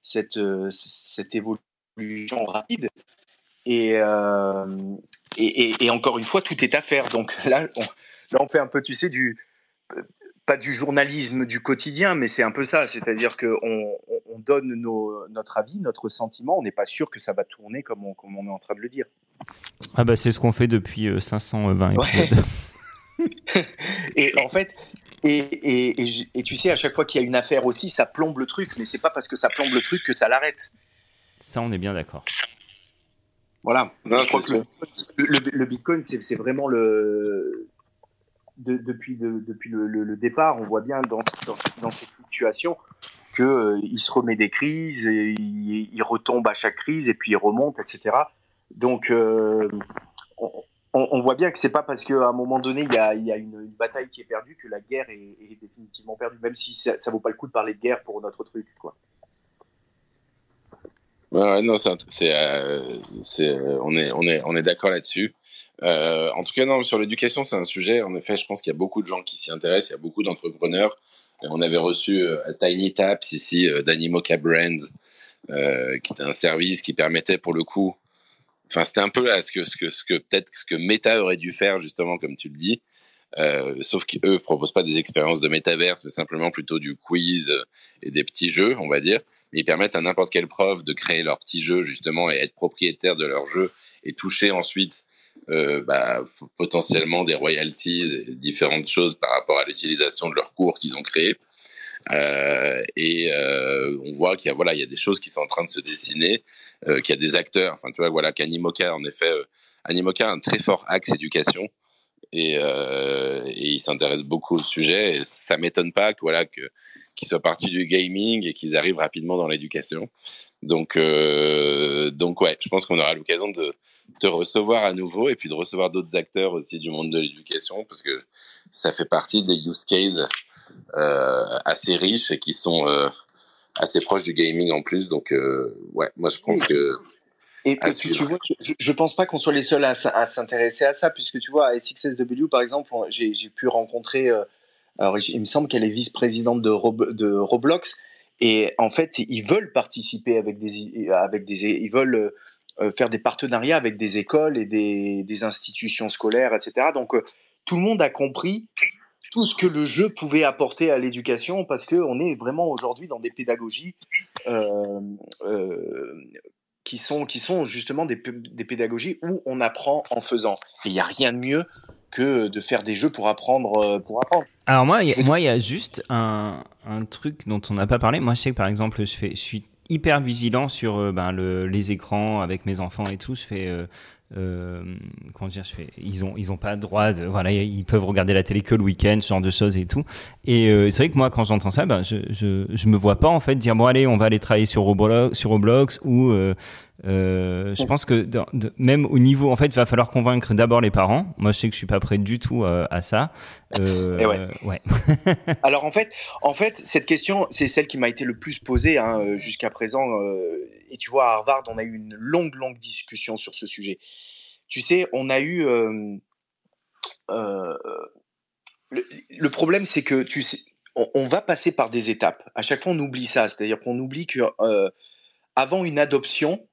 cette, cette évolution rapide. Euh, et, et, encore une fois, tout est à faire. Donc là on, là, on fait un peu, tu sais, du pas du journalisme du quotidien, mais c'est un peu ça. C'est-à-dire qu'on on donne nos, notre avis, notre sentiment. On n'est pas sûr que ça va tourner comme on, comme on est en train de le dire. Ah bah c'est ce qu'on fait depuis 520 euh, épisodes. [laughs] [laughs] et en fait, et, et, tu sais, à chaque fois qu'il y a une affaire aussi, ça plombe le truc, mais c'est pas parce que ça plombe le truc que ça l'arrête. Ça, on est bien d'accord. Voilà. je crois que le, Bitcoin, c'est vraiment le. depuis depuis le, départ, on voit bien dans, dans, ces fluctuations qu'il euh, il se remet des crises, il, retombe à chaque crise et puis il remonte, etc. Donc, euh, on, voit bien que c'est pas parce qu'à un moment donné, il y a, une, bataille qui est perdue que la guerre est, définitivement perdue, même si ça, ça vaut pas le coup de parler de guerre pour notre truc. Quoi. Non, on est d'accord là-dessus. Euh, en tout cas, non, sur l'éducation, c'est un sujet. En effet, je pense qu'il y a beaucoup de gens qui s'y intéressent. Il y a beaucoup d'entrepreneurs. On avait reçu à Tiny Taps ici d'Animoca Brands, qui était un service qui permettait pour le coup. Enfin, c'était un peu là ce que, ce que, ce que peut-être ce que Meta aurait dû faire justement, comme tu le dis. sauf qu'eux proposent pas des expériences de métaverse, mais simplement plutôt du quiz et des petits jeux, on va dire ils permettent à n'importe quel prof de créer leur petit jeu justement et être propriétaire de leur jeu et toucher ensuite euh, bah, potentiellement des royalties et différentes choses par rapport à l'utilisation de leurs cours qu'ils ont créés. Euh, et euh, on voit qu'il y a voilà il y a des choses qui sont en train de se dessiner, qu'il y a des acteurs. Enfin tu vois voilà qu'Animoca en effet Animoca a un très fort axe éducation et, il s'intéresse beaucoup au sujet. Et ça m'étonne pas que voilà qu'ils soient partis du gaming et qu'ils arrivent rapidement dans l'éducation. Donc euh, donc ouais, je pense qu'on aura l'occasion de te recevoir à nouveau et puis de recevoir d'autres acteurs aussi du monde de l'éducation parce que ça fait partie des use cases euh, assez riches et qui sont euh, assez proches du gaming en plus. Donc euh, ouais, moi je pense que et, tu vois, je, je pense pas qu'on soit les seuls à, s'intéresser à ça, puisque tu vois, à SXSW, par exemple, j'ai pu rencontrer, alors il me semble qu'elle est vice-présidente de, de, Roblox, et en fait, ils veulent participer avec des, avec des ils veulent euh, faire des partenariats avec des écoles et des, des institutions scolaires, etc. Donc, euh, tout le monde a compris tout ce que le jeu pouvait apporter à l'éducation parce qu'on est vraiment aujourd'hui dans des pédagogies euh, qui sont, qui sont justement des, des pédagogies où on apprend en faisant. Et il n'y a rien de mieux que de faire des jeux pour apprendre. Euh, pour apprendre. Alors moi, il moi, y a juste un, un truc dont on n'a pas parlé. Moi, je sais que par exemple, je, fais, je suis hyper vigilant sur euh, ben, le, les écrans avec mes enfants et tout. Je fais, euh, euh, comment dire, je fais, ils ont, ils ont pas droit de, voilà, ils peuvent regarder la télé que le week-end, ce genre de choses et tout. Et euh, c'est vrai que moi, quand j'entends ça, ben, je, je, je me vois pas en fait dire bon allez, on va aller travailler sur Roblox, sur Roblox ou euh, euh, je pense que même au niveau, en fait, il va falloir convaincre d'abord les parents. Moi, je sais que je suis pas prêt du tout euh, à ça. Euh, [laughs] ouais. ouais. [laughs] Alors en fait, en fait, cette question, c'est celle qui m'a été le plus posée hein, euh, jusqu'à présent. Euh, et tu vois, à Harvard, on a eu une longue, longue discussion sur ce sujet. Tu sais, on a eu le, le, problème, c'est que tu sais, on, on, va passer par des étapes. À chaque fois, on oublie ça, c'est-à-dire qu'on oublie que avant une adoption,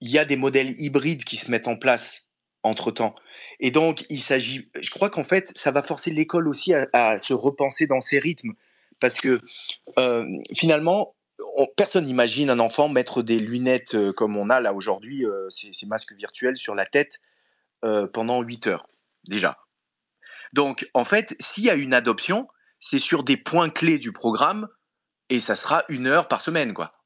il y a des modèles hybrides qui se mettent en place entre temps. Et donc, il s'agit, je crois qu'en fait, ça va forcer l'école aussi à, se repenser dans ses rythmes. Parce que euh, finalement, personne n'imagine un enfant mettre des lunettes euh, comme on a là aujourd'hui, euh, ces, masques virtuels sur la tête pendant 8 heures, déjà. Donc, en fait, s'il y a une adoption, c'est sur des points clés du programme et ça sera une heure par semaine, quoi.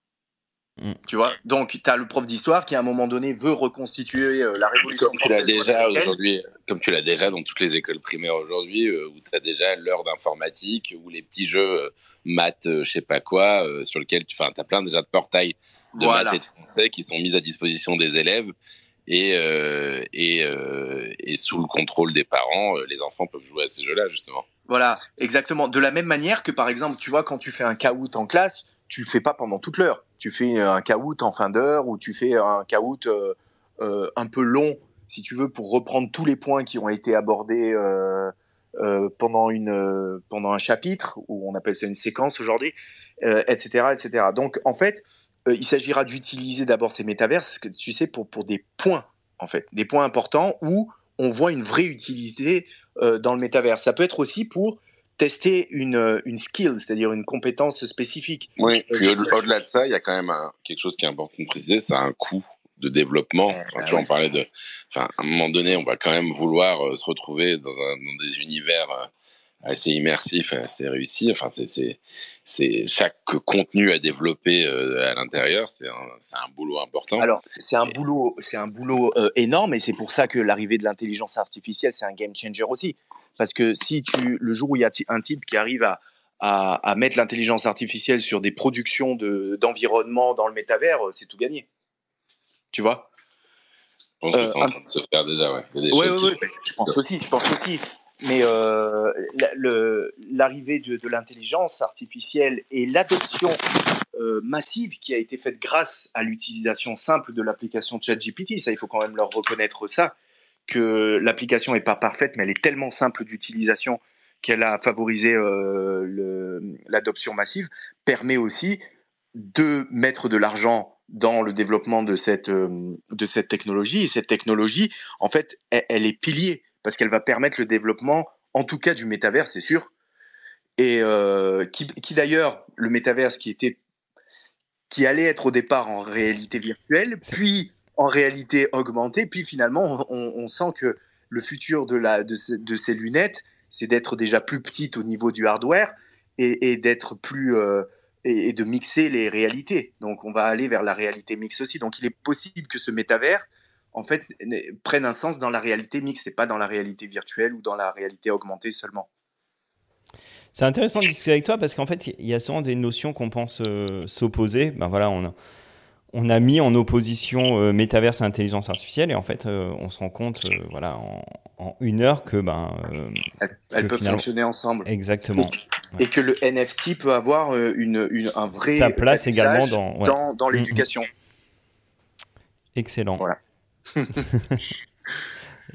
Mm. Tu vois Donc, tu as le prof d'histoire qui, à un moment donné, veut reconstituer euh, la révolution comme tu l'as déjà aujourd'hui, Comme tu l'as déjà dans toutes les écoles primaires aujourd'hui, euh, où tu as déjà l'heure d'informatique, ou les petits jeux euh, maths, je sais pas quoi, sur lesquels tu as plein déjà de portails de maths et de français qui sont mis à disposition des élèves. Et, et, et sous le contrôle des parents, les enfants peuvent jouer à ces jeux-là, justement. Voilà, exactement. De la même manière que, par exemple, tu vois, quand tu fais un caout en classe, tu le fais pas pendant toute l'heure. Tu fais un caout en fin d'heure ou tu fais un caout euh, euh, un peu long, si tu veux, pour reprendre tous les points qui ont été abordés euh, pendant, une, pendant un chapitre, ou on appelle ça une séquence aujourd'hui, etc., etc. Donc, en fait, il s'agira d'utiliser d'abord ces métaverses, tu sais, pour, pour des points, en fait, des points importants où on voit une vraie utilité dans le métavers. Ça peut être aussi pour tester une, euh, une skill, c'est-à-dire une compétence spécifique. Oui, puis au-delà de ça, il y a quand même quelque chose qui est important de préciser, c'est un coût de développement. Eh enfin, ben tu vois, on parlait de, enfin, à un moment donné, on va quand même vouloir euh, se retrouver dans, dans, des univers euh, assez immersifs, assez réussis. Enfin, c'est, c'est, chaque contenu à développer à l'intérieur, c'est un, un boulot important. Alors, c'est un boulot, c'est un boulot énorme, et c'est pour ça que l'arrivée de l'intelligence artificielle, c'est un game changer aussi. Parce que si tu, le jour où il y a un type qui arrive à, à, à mettre l'intelligence artificielle sur des productions d'environnement dans le métavers, euh, c'est tout gagné. Tu vois? Je pense que c'est en euh, train de se faire déjà, ouais. Oui, oui, oui. Je pense aussi, je pense aussi. Mais euh, l'arrivée de, de l'intelligence artificielle et l'adoption euh, massive qui a été faite grâce à l'utilisation simple de l'application ChatGPT, ça il faut quand même leur reconnaître ça, que l'application n'est pas parfaite, mais elle est tellement simple d'utilisation qu'elle a favorisé euh, l'adoption massive, permet aussi de mettre de l'argent dans le développement de cette, euh, de cette technologie. Et cette technologie, en fait, elle, est pilier, parce qu'elle va permettre le développement, en tout cas du métavers, c'est sûr. Et euh, qui, qui d'ailleurs, le métavers qui était qui allait être au départ en réalité virtuelle, puis en réalité augmentée. Puis finalement, on, sent que le futur de, ces lunettes, c'est d'être déjà plus petite au niveau du hardware et, d'être plus euh, et, de mixer les réalités. Donc on va aller vers la réalité mixte aussi. Donc il est possible que ce métavers en fait prenne un sens dans la réalité mixte et pas dans la réalité virtuelle ou dans la réalité augmentée seulement. C'est intéressant de discuter avec toi parce qu'en fait, il y a souvent des notions qu'on pense euh, s'opposer. Ben voilà, on a, on a mis en opposition euh, métaverse et intelligence artificielle et en fait euh, on se rend compte euh, voilà en, une heure que ben elles, peuvent fonctionner ensemble. Exactement. Et, que le NFT peut avoir une, un vrai sa place également dans dans, dans mm, mm. l'éducation. Excellent. Voilà. Et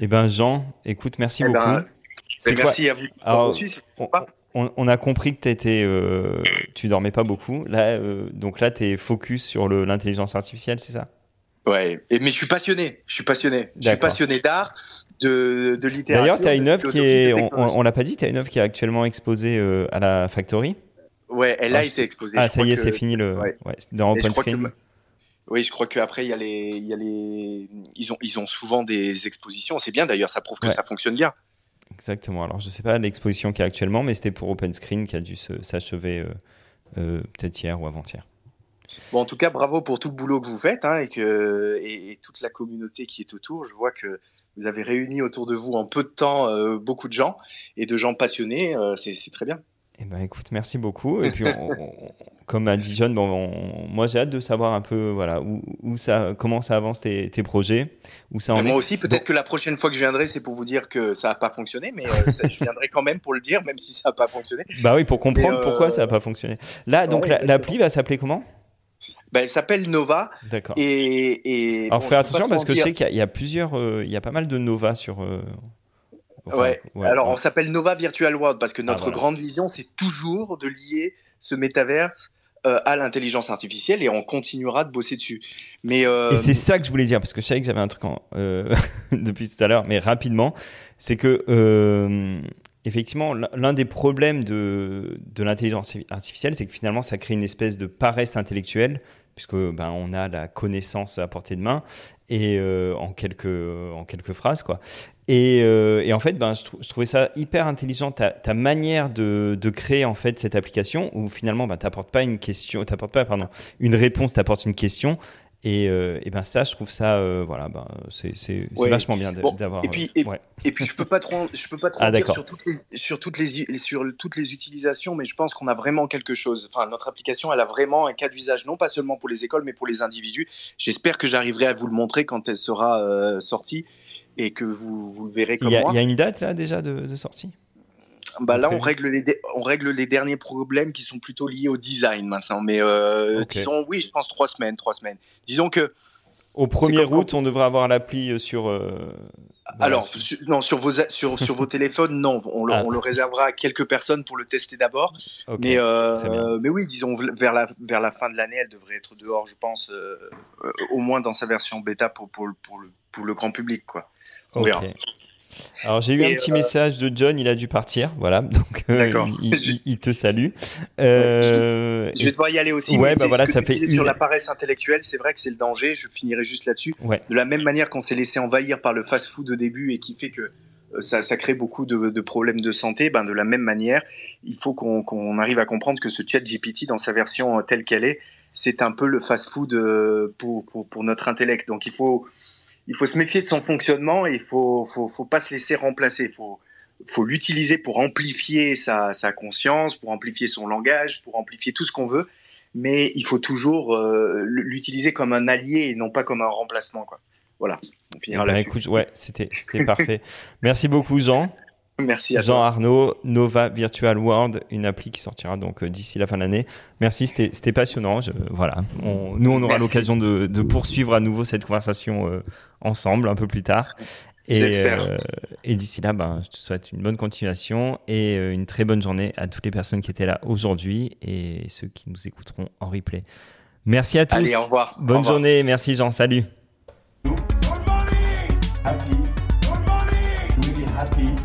[laughs] eh ben Jean écoute merci eh ben, beaucoup. merci à vous Alors, on, a compris que étais, euh, tu dormais pas beaucoup. Là, euh, donc là, tu es focus sur l'intelligence artificielle, c'est ça? Ouais, et, mais je suis passionné. Je suis passionné. Je suis passionné d'art, de, de littérature. D'ailleurs, tu as une œuvre qui est, on, l'a pas dit, tu as une œuvre qui est actuellement exposée euh, à la Factory? Ouais, elle a été exposée. Ah, ça y est, c'est fini le, dans Open Screen. Oui, je crois qu'après, il y a les, il y a les, ils ont, ils ont souvent des expositions. C'est bien d'ailleurs, ça prouve que ça fonctionne bien. Exactement. Alors, je ne sais pas l'exposition qui est actuellement, mais c'était pour Open Screen qui a dû s'achever euh, euh, peut-être hier ou avant-hier. Bon, en tout cas, bravo pour tout le boulot que vous faites hein, et, que, et, toute la communauté qui est autour. Je vois que vous avez réuni autour de vous en peu de temps euh, beaucoup de gens et de gens passionnés. C'est très bien. Eh ben, écoute, merci beaucoup. Et puis, [laughs] comme a dit John, bon, moi j'ai hâte de savoir un peu voilà, où, où ça, comment ça avance tes, tes projets, où ça en Moi aussi, peut-être que la prochaine fois que je viendrai, c'est pour vous dire que ça n'a pas fonctionné, mais euh, je viendrai quand même pour le dire, même si ça n'a pas fonctionné. Bah oui, pour comprendre pourquoi ça n'a pas fonctionné. Là, donc l'appli va s'appeler comment? Ben, elle s'appelle Nova. D'accord. Et, Alors, fais attention parce que je sais qu'il y, a plusieurs, euh, il y a pas mal de Nova sur. Euh, ouais. Alors, on s'appelle Nova Virtual World parce que notre ah, grande vision, c'est toujours de lier ce métaverse euh, à l'intelligence artificielle et on continuera de bosser dessus. Mais et c'est ça que je voulais dire parce que je savais que j'avais un truc en, [laughs] depuis tout à l'heure, mais rapidement, c'est que effectivement, l'un des problèmes de, de l'intelligence artificielle, c'est que finalement, ça crée une espèce de paresse intellectuelle, puisque ben, on a la connaissance à portée de main et euh, en quelques en quelques phrases quoi. Et, euh, et en fait, ben, je, trouvais ça hyper intelligent ta, ta manière de, de, créer en fait cette application où finalement, ben, t'apportes pas une question, t'apportes pas pardon une réponse, t'apportes une question et, euh, et, ben ça, je trouve ça, euh, voilà, ben c'est vachement bien d'avoir. et puis et, et, puis je peux pas trop, je peux pas [laughs] trop ah, dire sur toutes les sur toutes les sur toutes les utilisations, mais je pense qu'on a vraiment quelque chose. Enfin, notre application, elle a vraiment un cas d'usage, non pas seulement pour les écoles, mais pour les individus. J'espère que j'arriverai à vous le montrer quand elle sera euh, sortie et que vous vous le verrez comme. Il y a une date là déjà de, de sortie? Bah là, on règle, les on règle les derniers problèmes qui sont plutôt liés au design maintenant. Mais euh, disons, oui, je pense trois semaines, trois semaines. Disons que. Au 1er août, on devrait avoir l'appli euh, sur. Euh, Alors, sur... non, sur vos, sur, sur vos téléphones, non. On le, ah. on le, réservera à quelques personnes pour le tester d'abord. mais, euh, mais oui, disons, vers la, vers la fin de l'année, elle devrait être dehors, je pense, euh, au moins dans sa version bêta pour, pour, pour, le, pour le grand public. Quoi. On verra. Alors j'ai eu un petit euh, message de John, il a dû partir, voilà, [laughs] donc euh, il, te salue. Euh, je vais devoir y aller aussi. Ouais, bah voilà, ça fait sur la paresse intellectuelle, c'est vrai que c'est le danger. Je finirai juste là-dessus. De la même manière qu'on s'est laissé envahir par le fast-food au début et qui fait que ça, crée beaucoup de, problèmes de santé. Ben de la même manière, il faut qu'on arrive à comprendre que ce chat GPT, dans sa version telle qu'elle est, c'est un peu le fast-food pour, pour, pour notre intellect. Donc il faut il faut se méfier de son fonctionnement et il faut, faut, faut pas se laisser remplacer. Il faut, faut l'utiliser pour amplifier sa, sa, conscience, pour amplifier son langage, pour amplifier tout ce qu'on veut. Mais il faut toujours euh, l'utiliser comme un allié et non pas comme un remplacement. Quoi. Voilà. On finira là. Écoute, ouais, c'était parfait. Merci beaucoup, Jean. Merci à Jean Arnaud, Nova Virtual World, une appli qui sortira donc euh, d'ici la fin de l'année. Merci, c'était passionnant. voilà, nous on aura l'occasion de, de, poursuivre à nouveau cette conversation euh, ensemble un peu plus tard. Et, euh, et d'ici là, ben, je te souhaite une bonne continuation et une très bonne journée à toutes les personnes qui étaient là aujourd'hui et ceux qui nous écouteront en replay. Merci à tous. Allez, au revoir. Bonne journée. Merci Jean. Salut. Good morning. Happy. Good morning. Really happy.